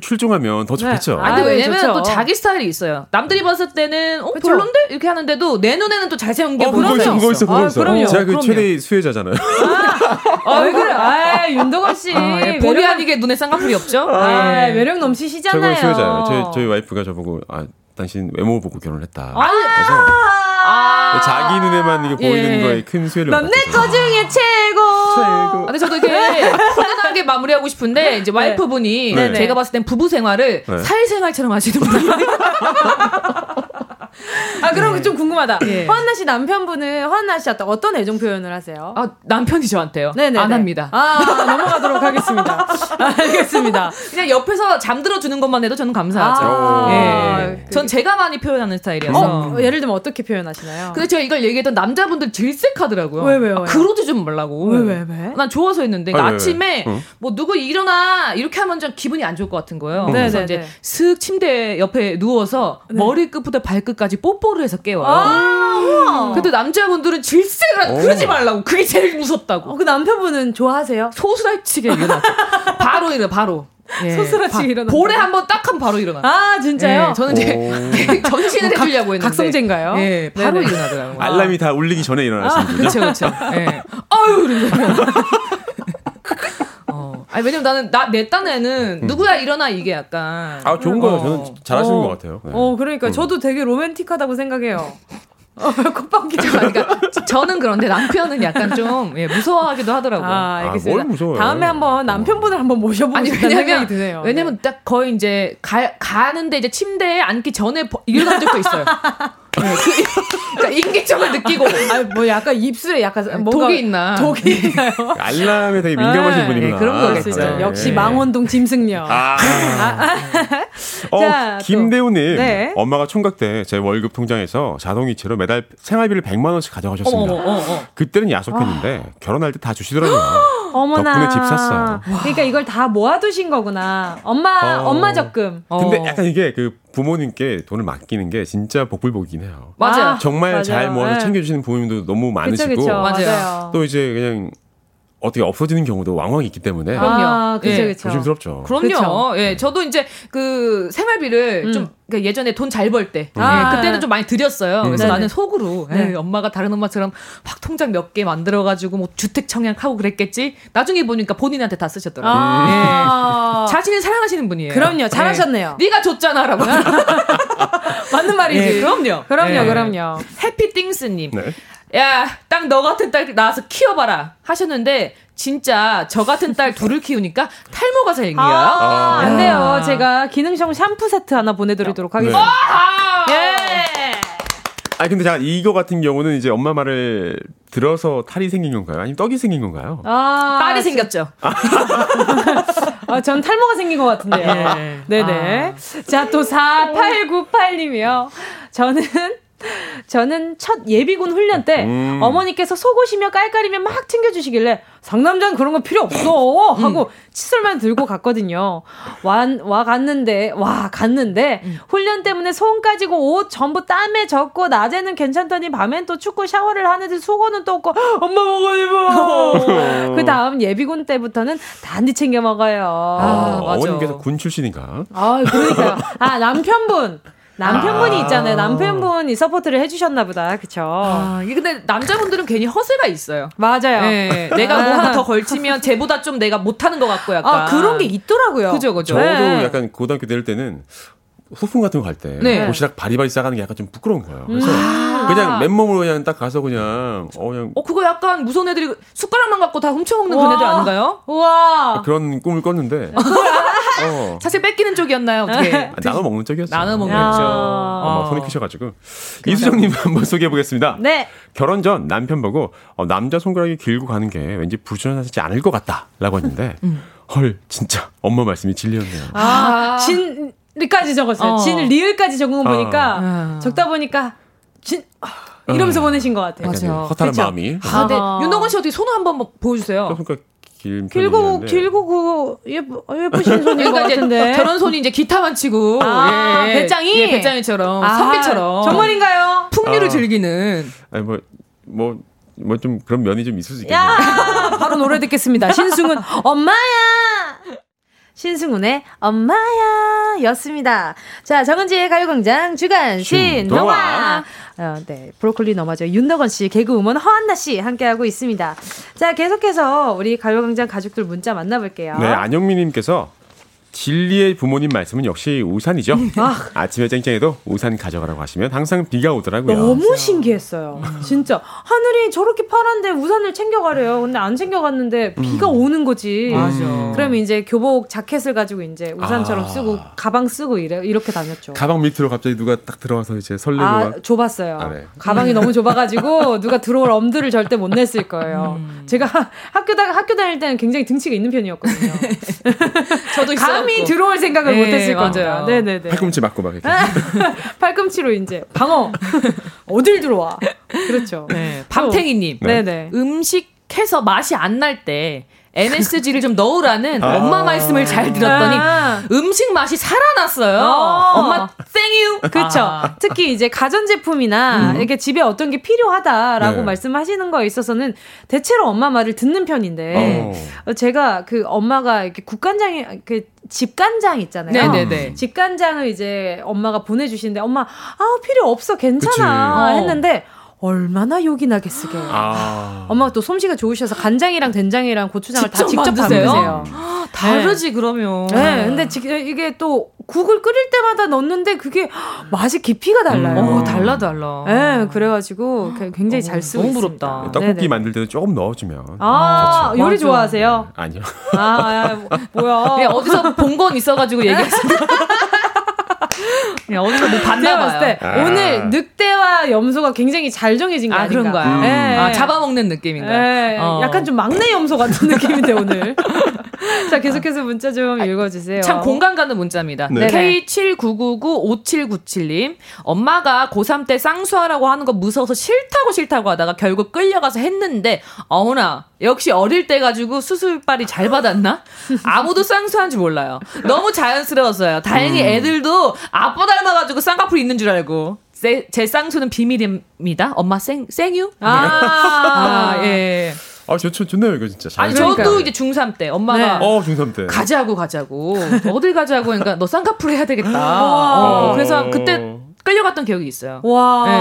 출중하면 더 좋겠죠. 네. 아, 근데 왜냐면 좋죠. 또 자기 스타일이 있어요. 남들이 봤을 때는 어, 별론데 이렇게 하는데도 내 눈에는 또 잘생긴 게 어, 그거 있어, 그거 있어, 그거 있어. 아, 제가 그 그럼요. 최대 수혜자잖아요. 아, 아, 왜 그래? 아, 윤동건 씨. 아, 예, 본의 아니게 눈에 쌍꺼풀이 없죠? 아, 예. 매력 넘치시잖아요. 최고 수혜자예요. 저희, 저희 와이프가 저보고 아, 당신 외모 보고 결혼했다. 아~ 그래서 아~ 자기 눈에만 이게 보이는 예. 거에 큰 수혜를 받았죠. 내거 중에 최고. 최고. 근데 저도 이렇게 훈훈하게 마무리하고 싶은데 이제 네. 와이프분이 네. 제가 봤을 땐 부부 생활을 네. 사회생활처럼 하시는 분이에요. 아 그럼 네. 좀 궁금하다. 예. 허한나 씨 남편분은 허한나 씨한테 어떤 애정 표현을 하세요? 아 남편이 저한테요. 네네 안 합니다. 아 넘어가도록 하겠습니다. 알겠습니다. 그냥 옆에서 잠들어 주는 것만 해도 저는 감사하죠. 아, 예. 전 제가 많이 표현하는 스타일이어서. 어, 예를 들면 어떻게 표현하시나요? 근데 제가 이걸 얘기했던 남자분들 질색하더라고요. 왜 왜요? 아, 그러지 좀 말라고. 왜 왜 왜? 난 좋아서 했는데 아, 아침에 왜, 왜? 뭐 누구 일어나 이렇게 하면 좀 기분이 안 좋을 것 같은 거예요. 네, 그래서 네, 이제 네. 슥 침대 옆에 누워서 네. 머리끝부터 발끝 까지 뽀뽀를 해서 깨워요. 아~ 근데 남자분들은 질색을 어. 그러지 말라고. 그게 제일 무섭다고. 어, 그 남편분은 좋아하세요? 소스라치게 일어나죠. 바로 일어 바로. 예. 소스라치 일어나. 볼에 한번 딱 하면 바로 일어나. 아 진짜요? 예, 저는 이제 전신을 해주려고 했는데. 각성제인가요? 예, 바로 일어나더라고요. 알람이 다 울리기 전에 일어나시는 거죠? 그렇죠, 그렇죠. 예. 아유, 어. 아니 왜냐면 나는 나 내 딴에는 음. 누구야 일어나 이게 약간 아 좋은 거예요. 어. 저는 잘하시는 어. 것 같아요. 네. 어 그러니까 음. 저도 되게 로맨틱하다고 생각해요. 어, 콧방귀 그러니까 저는 그런데 남편은 약간 좀 예, 무서워하기도 하더라고요. 아, 알겠습니다. 아, 무서워요? 다음에 한번 남편분을 한번 모셔보고 싶다는 생각이 드네요. 왜냐면 네. 딱 거의 이제 가, 가는데 이제 침대에 앉기 전에 일어난 적도 있어요. 네, 그, 그러니까 인기척을 느끼고. 아, 뭐 약간 입술에 약간 뭔가 독이 있나? 독이 있나요? 알람에 되게 민감하신 네, 분이구나. 네, 그런 거있죠 역시 네. 망원동 짐승녀. 아. 아. 어, 자, 김대우님, 네. 엄마가 총각 때 제 월급 통장에서 자동이체로 매달 생활비를 100만 원씩 가져가셨습니다. 어머, 어머, 어머. 그때는 야속했는데 아. 결혼할 때 다 주시더라고요. 어머나. 덕분에 집 샀어요. 그러니까 이걸 다 모아두신 거구나. 엄마, 어. 엄마 적금. 근데 어. 약간 이게 그 부모님께 돈을 맡기는 게 진짜 복불복이긴 해요. 맞아요. 정말 맞아요. 잘 모아서 네. 챙겨주시는 부모님도 너무 많으시고. 그쵸, 그쵸. 맞아요. 또 이제 그냥 어떻게 없어지는 경우도 왕왕 있기 때문에 그럼요. 아, 그쵸, 예. 그쵸. 조심스럽죠. 그럼요. 그쵸. 예, 저도 이제 그 생활비를 음. 좀 그러니까 예전에 돈 잘 벌 때, 아, 예, 그때는 좀 많이 드렸어요. 그래서 네네. 나는 속으로 네. 에이, 엄마가 다른 엄마처럼 막 통장 몇 개 만들어 가지고 뭐 주택 청약하고 그랬겠지. 나중에 보니까 본인한테 다 쓰셨더라고요. 아~ 예. 자신을 사랑하시는 분이에요. 그럼요, 잘하셨네요. 네. 네가 줬잖아라고. 맞는 말이지. 네, 그럼요. 그럼요, 네. 그럼요. 해피띵스님. 네. 야, 딱 너 같은 딸 낳아서 키워봐라 하셨는데 진짜 저 같은 딸 둘을 키우니까 탈모가 생겨요. 아, 안 돼요. 제가 기능성 샴푸 세트 하나 보내드리도록 네. 하겠습니다. 네. 예. 아 근데 자 이거 같은 경우는 이제 엄마 말을 들어서 탈이 생긴 건가요? 아니면 떡이 생긴 건가요? 아, 딸이 생겼죠. 아, 전 탈모가 생긴 것 같은데요. 예. 네네. 아. 자, 또 4898님이요. 저는 저는 첫 예비군 훈련 때 음. 어머니께서 속옷이며 깔깔이며 막 챙겨주시길래 상남자는 그런 거 필요 없어 하고 음. 칫솔만 들고 갔거든요. 와, 와 갔는데 와 갔는데 음. 훈련 때문에 손 까지고 옷 전부 땀에 젖고 낮에는 괜찮더니 밤엔 또 춥고 샤워를 하는데 속옷은 또 없고 엄마 먹어 입어. 그 다음 예비군 때부터는 단디 챙겨 먹어요. 아, 아 어머님께서 군 출신인가? 아 그러니까요. 아 남편분. 남편분이 아~ 있잖아요. 남편분이 서포트를 해주셨나 보다. 그쵸. 아, 이게 근데 남자분들은 괜히 허세가 있어요. 맞아요. 네, 내가 뭐 하나 더 걸치면 쟤보다 좀 내가 못하는 것 같고 약간. 아, 그런 게 있더라고요. 그죠, 그죠. 저도 네. 약간 고등학교 다닐 때는 소풍 같은 거 갈 때 네. 도시락 바리바리 싸가는 게 약간 좀 부끄러운 거예요. 그래서 음. 그냥 맨몸으로 그냥 딱 가서 그냥 어 그냥 어 그거 약간 무서운 애들이 숟가락만 갖고 다 훔쳐 먹는 그런 애들 아닌가요? 와 그런 꿈을 꿨는데 어. 사실 뺏기는 쪽이었나요? 어떻게 아, 나눠 먹는 쪽이었어요. 나눠 먹는 쪽. 어, 손이 크셔가지고 이수정님 한번 소개해 보겠습니다. 네. 결혼 전 남편 보고 어, 남자 손가락이 길고 가는 게 왠지 불편하지 않을 것 같다라고 했는데 음. 헐 진짜 엄마 말씀이 진리였네요. 아, 진 리까지 적었어요. 어. 진 리을까지 적은 거 보니까 어. 적다 보니까 진 아, 이러면서 어. 보내신 것 같아요. 맞아요. 허탈한 그쵸? 마음이. 아, 네. 윤동건 씨 어떻게 손 한번 뭐 보여주세요. 그러니까 길 길고 길고 그 예쁘 예쁘신 손인 것 같은데 저런 손이 이제 기타만 치고 아, 예, 배짱이 예, 배짱이처럼 아, 선배처럼 정말인가요? 풍류를 아. 즐기는 아니 뭐 뭐 뭐 좀 그런 면이 좀 있을 수 있겠네요. 야, 바로 노래 듣겠습니다. 신승은 엄마야. 신승훈의 엄마야 였습니다. 자, 정은지의 가요광장 주간 신동화. 어, 네, 브로콜리 넘어져 윤덕원 씨, 개그우먼 허한나 씨 함께하고 있습니다. 자, 계속해서 우리 가요광장 가족들 문자 만나볼게요. 네, 안영미님께서 진리의 부모님 말씀은 역시 우산이죠. 아. 침에 쨍쨍해도 우산 가져가라고 하시면 항상 비가 오더라고요. 너무 신기했어요. 진짜 하늘이 저렇게 파란데 우산을 챙겨가래요. 근데 안 챙겨갔는데 비가 음. 오는 거지. 맞아. 그러면 이제 교복 자켓을 가지고 이제 우산처럼 아. 쓰고 가방 쓰고 이래 이렇게 다녔죠. 가방 밑으로 갑자기 누가 딱 들어와서 이제 설레고 아, 좁았어요. 아, 네. 가방이 너무 좁아가지고 누가 들어올 엄두를 절대 못 냈을 거예요. 음. 제가 학교 다 학교 다닐 때는 굉장히 등치가 있는 편이었거든요. 저도 있어요. 감히 들어올 생각을 네, 못했을 거예요. 네네네. 팔꿈치 맞고 막 이렇게. 팔꿈치로 이제 방어. 어딜 들어와. 그렇죠. 네. 밤탱이님. 네. 네네. 음식 해서 맛이 안 날 때 MSG를 좀 넣으라는 아~ 엄마 말씀을 잘 들었더니 아~ 음식 맛이 살아났어요. 어~ 엄마 땡유. 그렇죠. 아~ 특히 이제 가전제품이나 음. 이렇게 집에 어떤 게 필요하다라고 네. 말씀하시는 거에 있어서는 대체로 엄마 말을 듣는 편인데 어. 제가 그 엄마가 이렇게 국간장이 그 집간장 있잖아요. 네네네. 집간장을 이제 엄마가 보내주시는데 엄마 아 필요 없어 괜찮아 그치. 했는데 얼마나 욕이 나겠으게. 아. 엄마가 또 솜씨가 좋으셔서 간장이랑 된장이랑 고추장을 다 직접 담으세요. 다르지 네. 그러면. 네, 근데 이게 또 국을 끓일 때마다 넣는데 그게 맛이 깊이가 달라요. 음. 어, 달라 달라. 네, 그래가지고 굉장히 잘 쓰고 너무 부럽다. 있습니다. 떡볶이 네네. 만들 때도 조금 넣어주면. 아, 좋죠. 요리 좋아하세요? 네, 아니요. 아, 야, 뭐야? 어디서 본 건 있어가지고 얘기했습 니다. 어디서 뭐 봤나 봐요. 때 아. 오늘 늑대와 염소가 굉장히 잘 정해진 거 아, 아닌가. 그런가요? 음. 네. 아, 잡아먹는 느낌인가? 네. 어. 약간 좀 막내 염소 같은 느낌인데 오늘. 자, 계속해서 문자 좀 읽어주세요. 참 공감 가는 문자입니다. 네. K79995797님. 엄마가 고3 때 쌍수하라고 하는 거 무서워서 싫다고 싫다고 하다가 결국 끌려가서 했는데, 어머나, 역시 어릴 때 가지고 수술빨이 잘 받았나? 아무도 쌍수한 줄 몰라요. 너무 자연스러웠어요. 다행히 음. 애들도 아빠 닮아가지고 쌍꺼풀 있는 줄 알고. 제, 제 쌍수는 비밀입니다. 엄마 생, 생유? 아, 아 예. 아, 좋, 좋, 좋네요, 이거 진짜. 아니, 저도 이제 중3 때, 엄마가. 네. 어, 중3 때. 가자고, 가자고. 어딜 가자고, 그러니까 너 쌍꺼풀 해야 되겠다. 어, 그래서 그때 끌려갔던 기억이 있어요. 와. 네.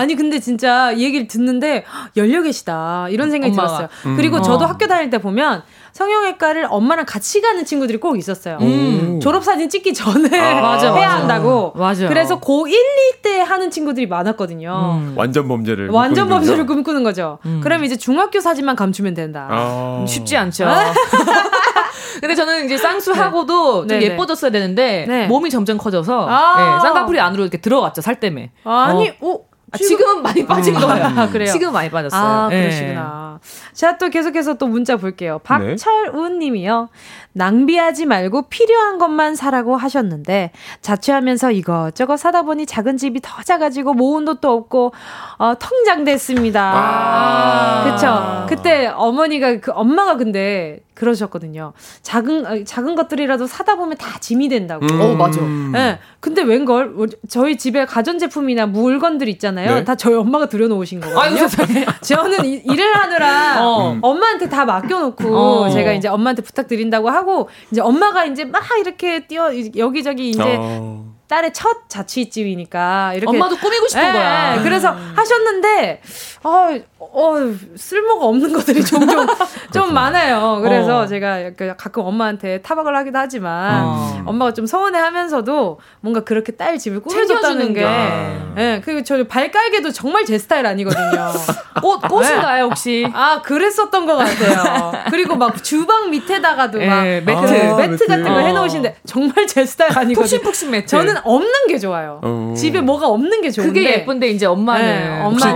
아니, 근데 진짜 얘기를 듣는데, 열려 계시다. 이런 생각이 엄마가. 들었어요. 음. 그리고 저도 어. 학교 다닐 때 보면, 성형외과를 엄마랑 같이 가는 친구들이 꼭 있었어요. 음. 졸업사진 찍기 전에 아, 맞아, 해야. 한다고. 맞아. 그래서 고 1, 2때 하는 친구들이 많았거든요. 음. 완전 범죄를. 완전 범죄를 꿈꾸는 거죠. 음. 그럼 이제 중학교 사진만 감추면 된다. 아. 쉽지 않죠. 근데 저는 이제 쌍수하고도 네. 좀 예뻐졌어야 되는데 네. 몸이 점점 커져서 아~ 네, 쌍꺼풀이 안으로 이렇게 들어갔죠 살 때문에. 아니, 어. 오, 아, 지금은 많이 빠진 음. 거예요. 아, 그래요. 지금 많이 빠졌어요. 아, 네. 그러시구나. 자, 또 계속해서 또 문자 볼게요. 네. 박철운 님이요. 낭비하지 말고 필요한 것만 사라고 하셨는데 자취하면서 이것저것 사다 보니 작은 집이 더 작아지고 모은 돈도 없고 어, 통장됐습니다. 아~ 그쵸? 그때 어머니가 그 엄마가 근데 그러셨거든요. 작은 어, 작은 것들이라도 사다 보면 다 짐이 된다고. 음. 어 맞아. 예. 네. 근데 웬걸 저희 집에 가전 제품이나 물건들 있잖아요. 네? 다 저희 엄마가 들여놓으신 거거든요. 저는 이, 일을 하느라 어. 엄마한테 다 맡겨놓고 어. 제가 이제 엄마한테 부탁드린다고 하고 이제 엄마가 이제 막 이렇게 뛰어 여기저기 이제. 어. 딸의 첫 자취집이니까 이렇게 엄마도 꾸미고 싶은 네, 거야. 그래서 음. 하셨는데 어, 어 쓸모가 없는 것들이 종종 좀 많아요. 그래서 어. 제가 가끔 엄마한테 타박을 하기도 하지만 어. 엄마가 좀 서운해 하면서도 뭔가 그렇게 딸 집을 꾸며줬다는 게, 예. 네, 그리고 저 발깔개도 정말 제 스타일 아니거든요. 꽃 꽃인가요 혹시? 아 그랬었던 것 같아요. 그리고 막 주방 밑에다가도 막 네, 매트 아, 매트 같은 거 해놓으시는데 정말 제 스타일 아니거든요. 푹신푹신 매트. 저는 없는 게 좋아요. 어. 집에 뭐가 없는 게 좋은데. 그게 예쁜데 이제 엄마는 네, 혹시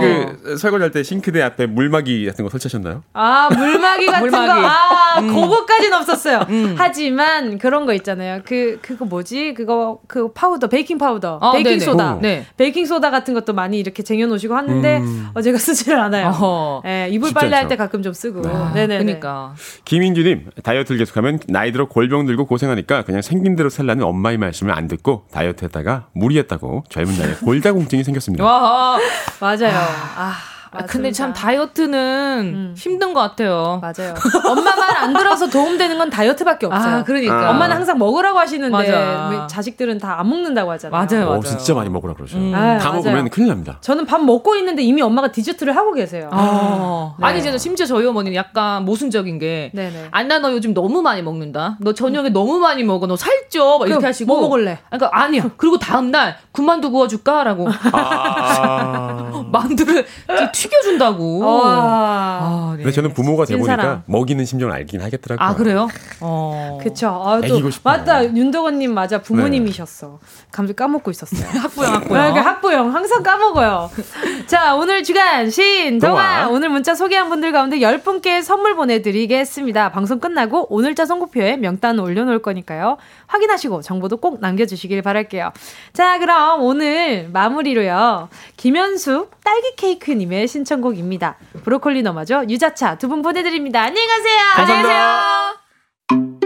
그 설거지할 때 싱크대 앞에 물막이 같은 거 설치하셨나요? 아 물막이 같은 물막이. 거. 아 음. 그거까지는 없었어요. 음. 하지만 그런 거 있잖아요. 그 그거 뭐지? 그거 그 파우더 베이킹 파우더, 어, 베이킹 소다, 네. 베이킹 소다 같은 것도 많이 이렇게 쟁여놓으시고 하는데 음. 어, 제가 쓰지를 않아요. 어. 네, 이불 빨래 할 때 가끔 좀 쓰고. 아, 네네. 그러니까 김인주님 다이어트를 계속하면 나이 들어 골병 들고 고생하니까 그냥 생긴 대로 살라는 엄마의 말씀을 안 듣고 다이어트 했다가 무리했다고 젊은 나이에 골다공증이 생겼습니다. 와, 맞아요. 아. 아, 근데 참 다이어트는 음. 힘든 것 같아요. 맞아요. 엄마 말 안 들어서 도움되는 건 다이어트밖에 아, 없어요. 아, 그러니까. 엄마는 항상 먹으라고 하시는데 맞아. 자식들은 다 안 먹는다고 하잖아요. 맞아요, 맞아요. 어, 진짜 많이 먹으라 그러죠. 음. 아, 다 먹으면 큰일 납니다. 저는 밥 먹고 있는데 이미 엄마가 디저트를 하고 계세요. 아. 네. 아니, 제가 심지어 저희 어머니는 약간 모순적인 게, 안나 너 요즘 너무 많이 먹는다. 너 저녁에 음. 너무 많이 먹어. 너 살쪄. 막 이렇게 하시고. 뭐 먹을래? 그러니까 아니야. 그리고 다음 날 군만두 구워줄까 라고. 아. 만두를 튀 겨준다고. 아, 네. 근데 저는 부모가 돼보니까 먹이는 심정을 알긴 하겠더라고요. 아, 그래요? 어. 그쵸. 아, 또, 맞다. 윤덕원님 맞아. 부모님이셨어. 네. 감기 까먹고 있었어요. 학부형, 학부형. 네, 학부형. 항상 까먹어요. 자, 오늘 주간 신동아. 오늘 문자 소개한 분들 가운데 10분께 선물 보내드리겠습니다. 방송 끝나고 오늘자 선고표에 명단 올려놓을 거니까요. 확인하시고 정보도 꼭 남겨주시길 바랄게요. 자, 그럼 오늘 마무리로요. 김현숙 딸기 케이크님의 신청곡입니다. 브로콜리 너마저 유자차 두 분 보내드립니다. 안녕히 가세요. 감사합니다. 안녕히 계세요.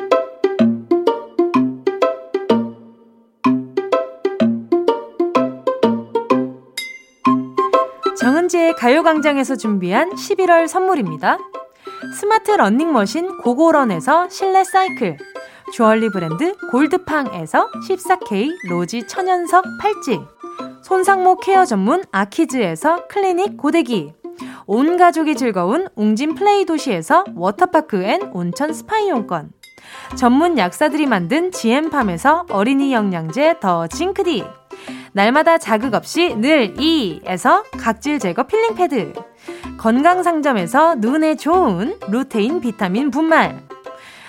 정은지의 가요광장에서 준비한 11월 선물입니다. 스마트 러닝머신 고고런에서 실내 사이클 주얼리 브랜드 골드팡에서 14K 로지 천연석 팔찌 손상모 케어 전문 아키즈에서 클리닉 고데기. 온 가족이 즐거운 웅진 플레이 도시에서 워터파크 and 온천 스파 이용권. 전문 약사들이 만든 지엠팜에서 어린이 영양제 더 징크디. 날마다 자극 없이 늘 이에서 각질 제거 필링 패드. 건강상점에서 눈에 좋은 루테인 비타민 분말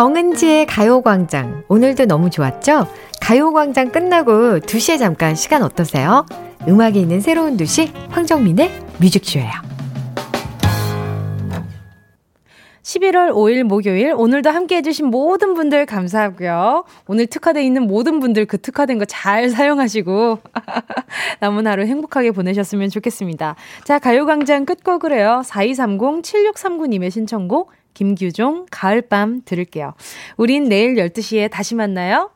정은지의 가요광장. 오늘도 너무 좋았죠? 가요광장 끝나고 2시에 잠깐 시간 어떠세요? 음악이 있는 새로운 도시, 황정민의 뮤직쇼예요. 11월 5일 목요일 오늘도 함께 해주신 모든 분들 감사하고요. 오늘 특화되어 있는 모든 분들 그 특화된 거 잘 사용하시고 남은 하루 행복하게 보내셨으면 좋겠습니다. 자 가요광장 끝곡으로요. 4230-7639님의 신청곡 김규종 가을밤 들을게요. 우린 내일 12시에 다시 만나요.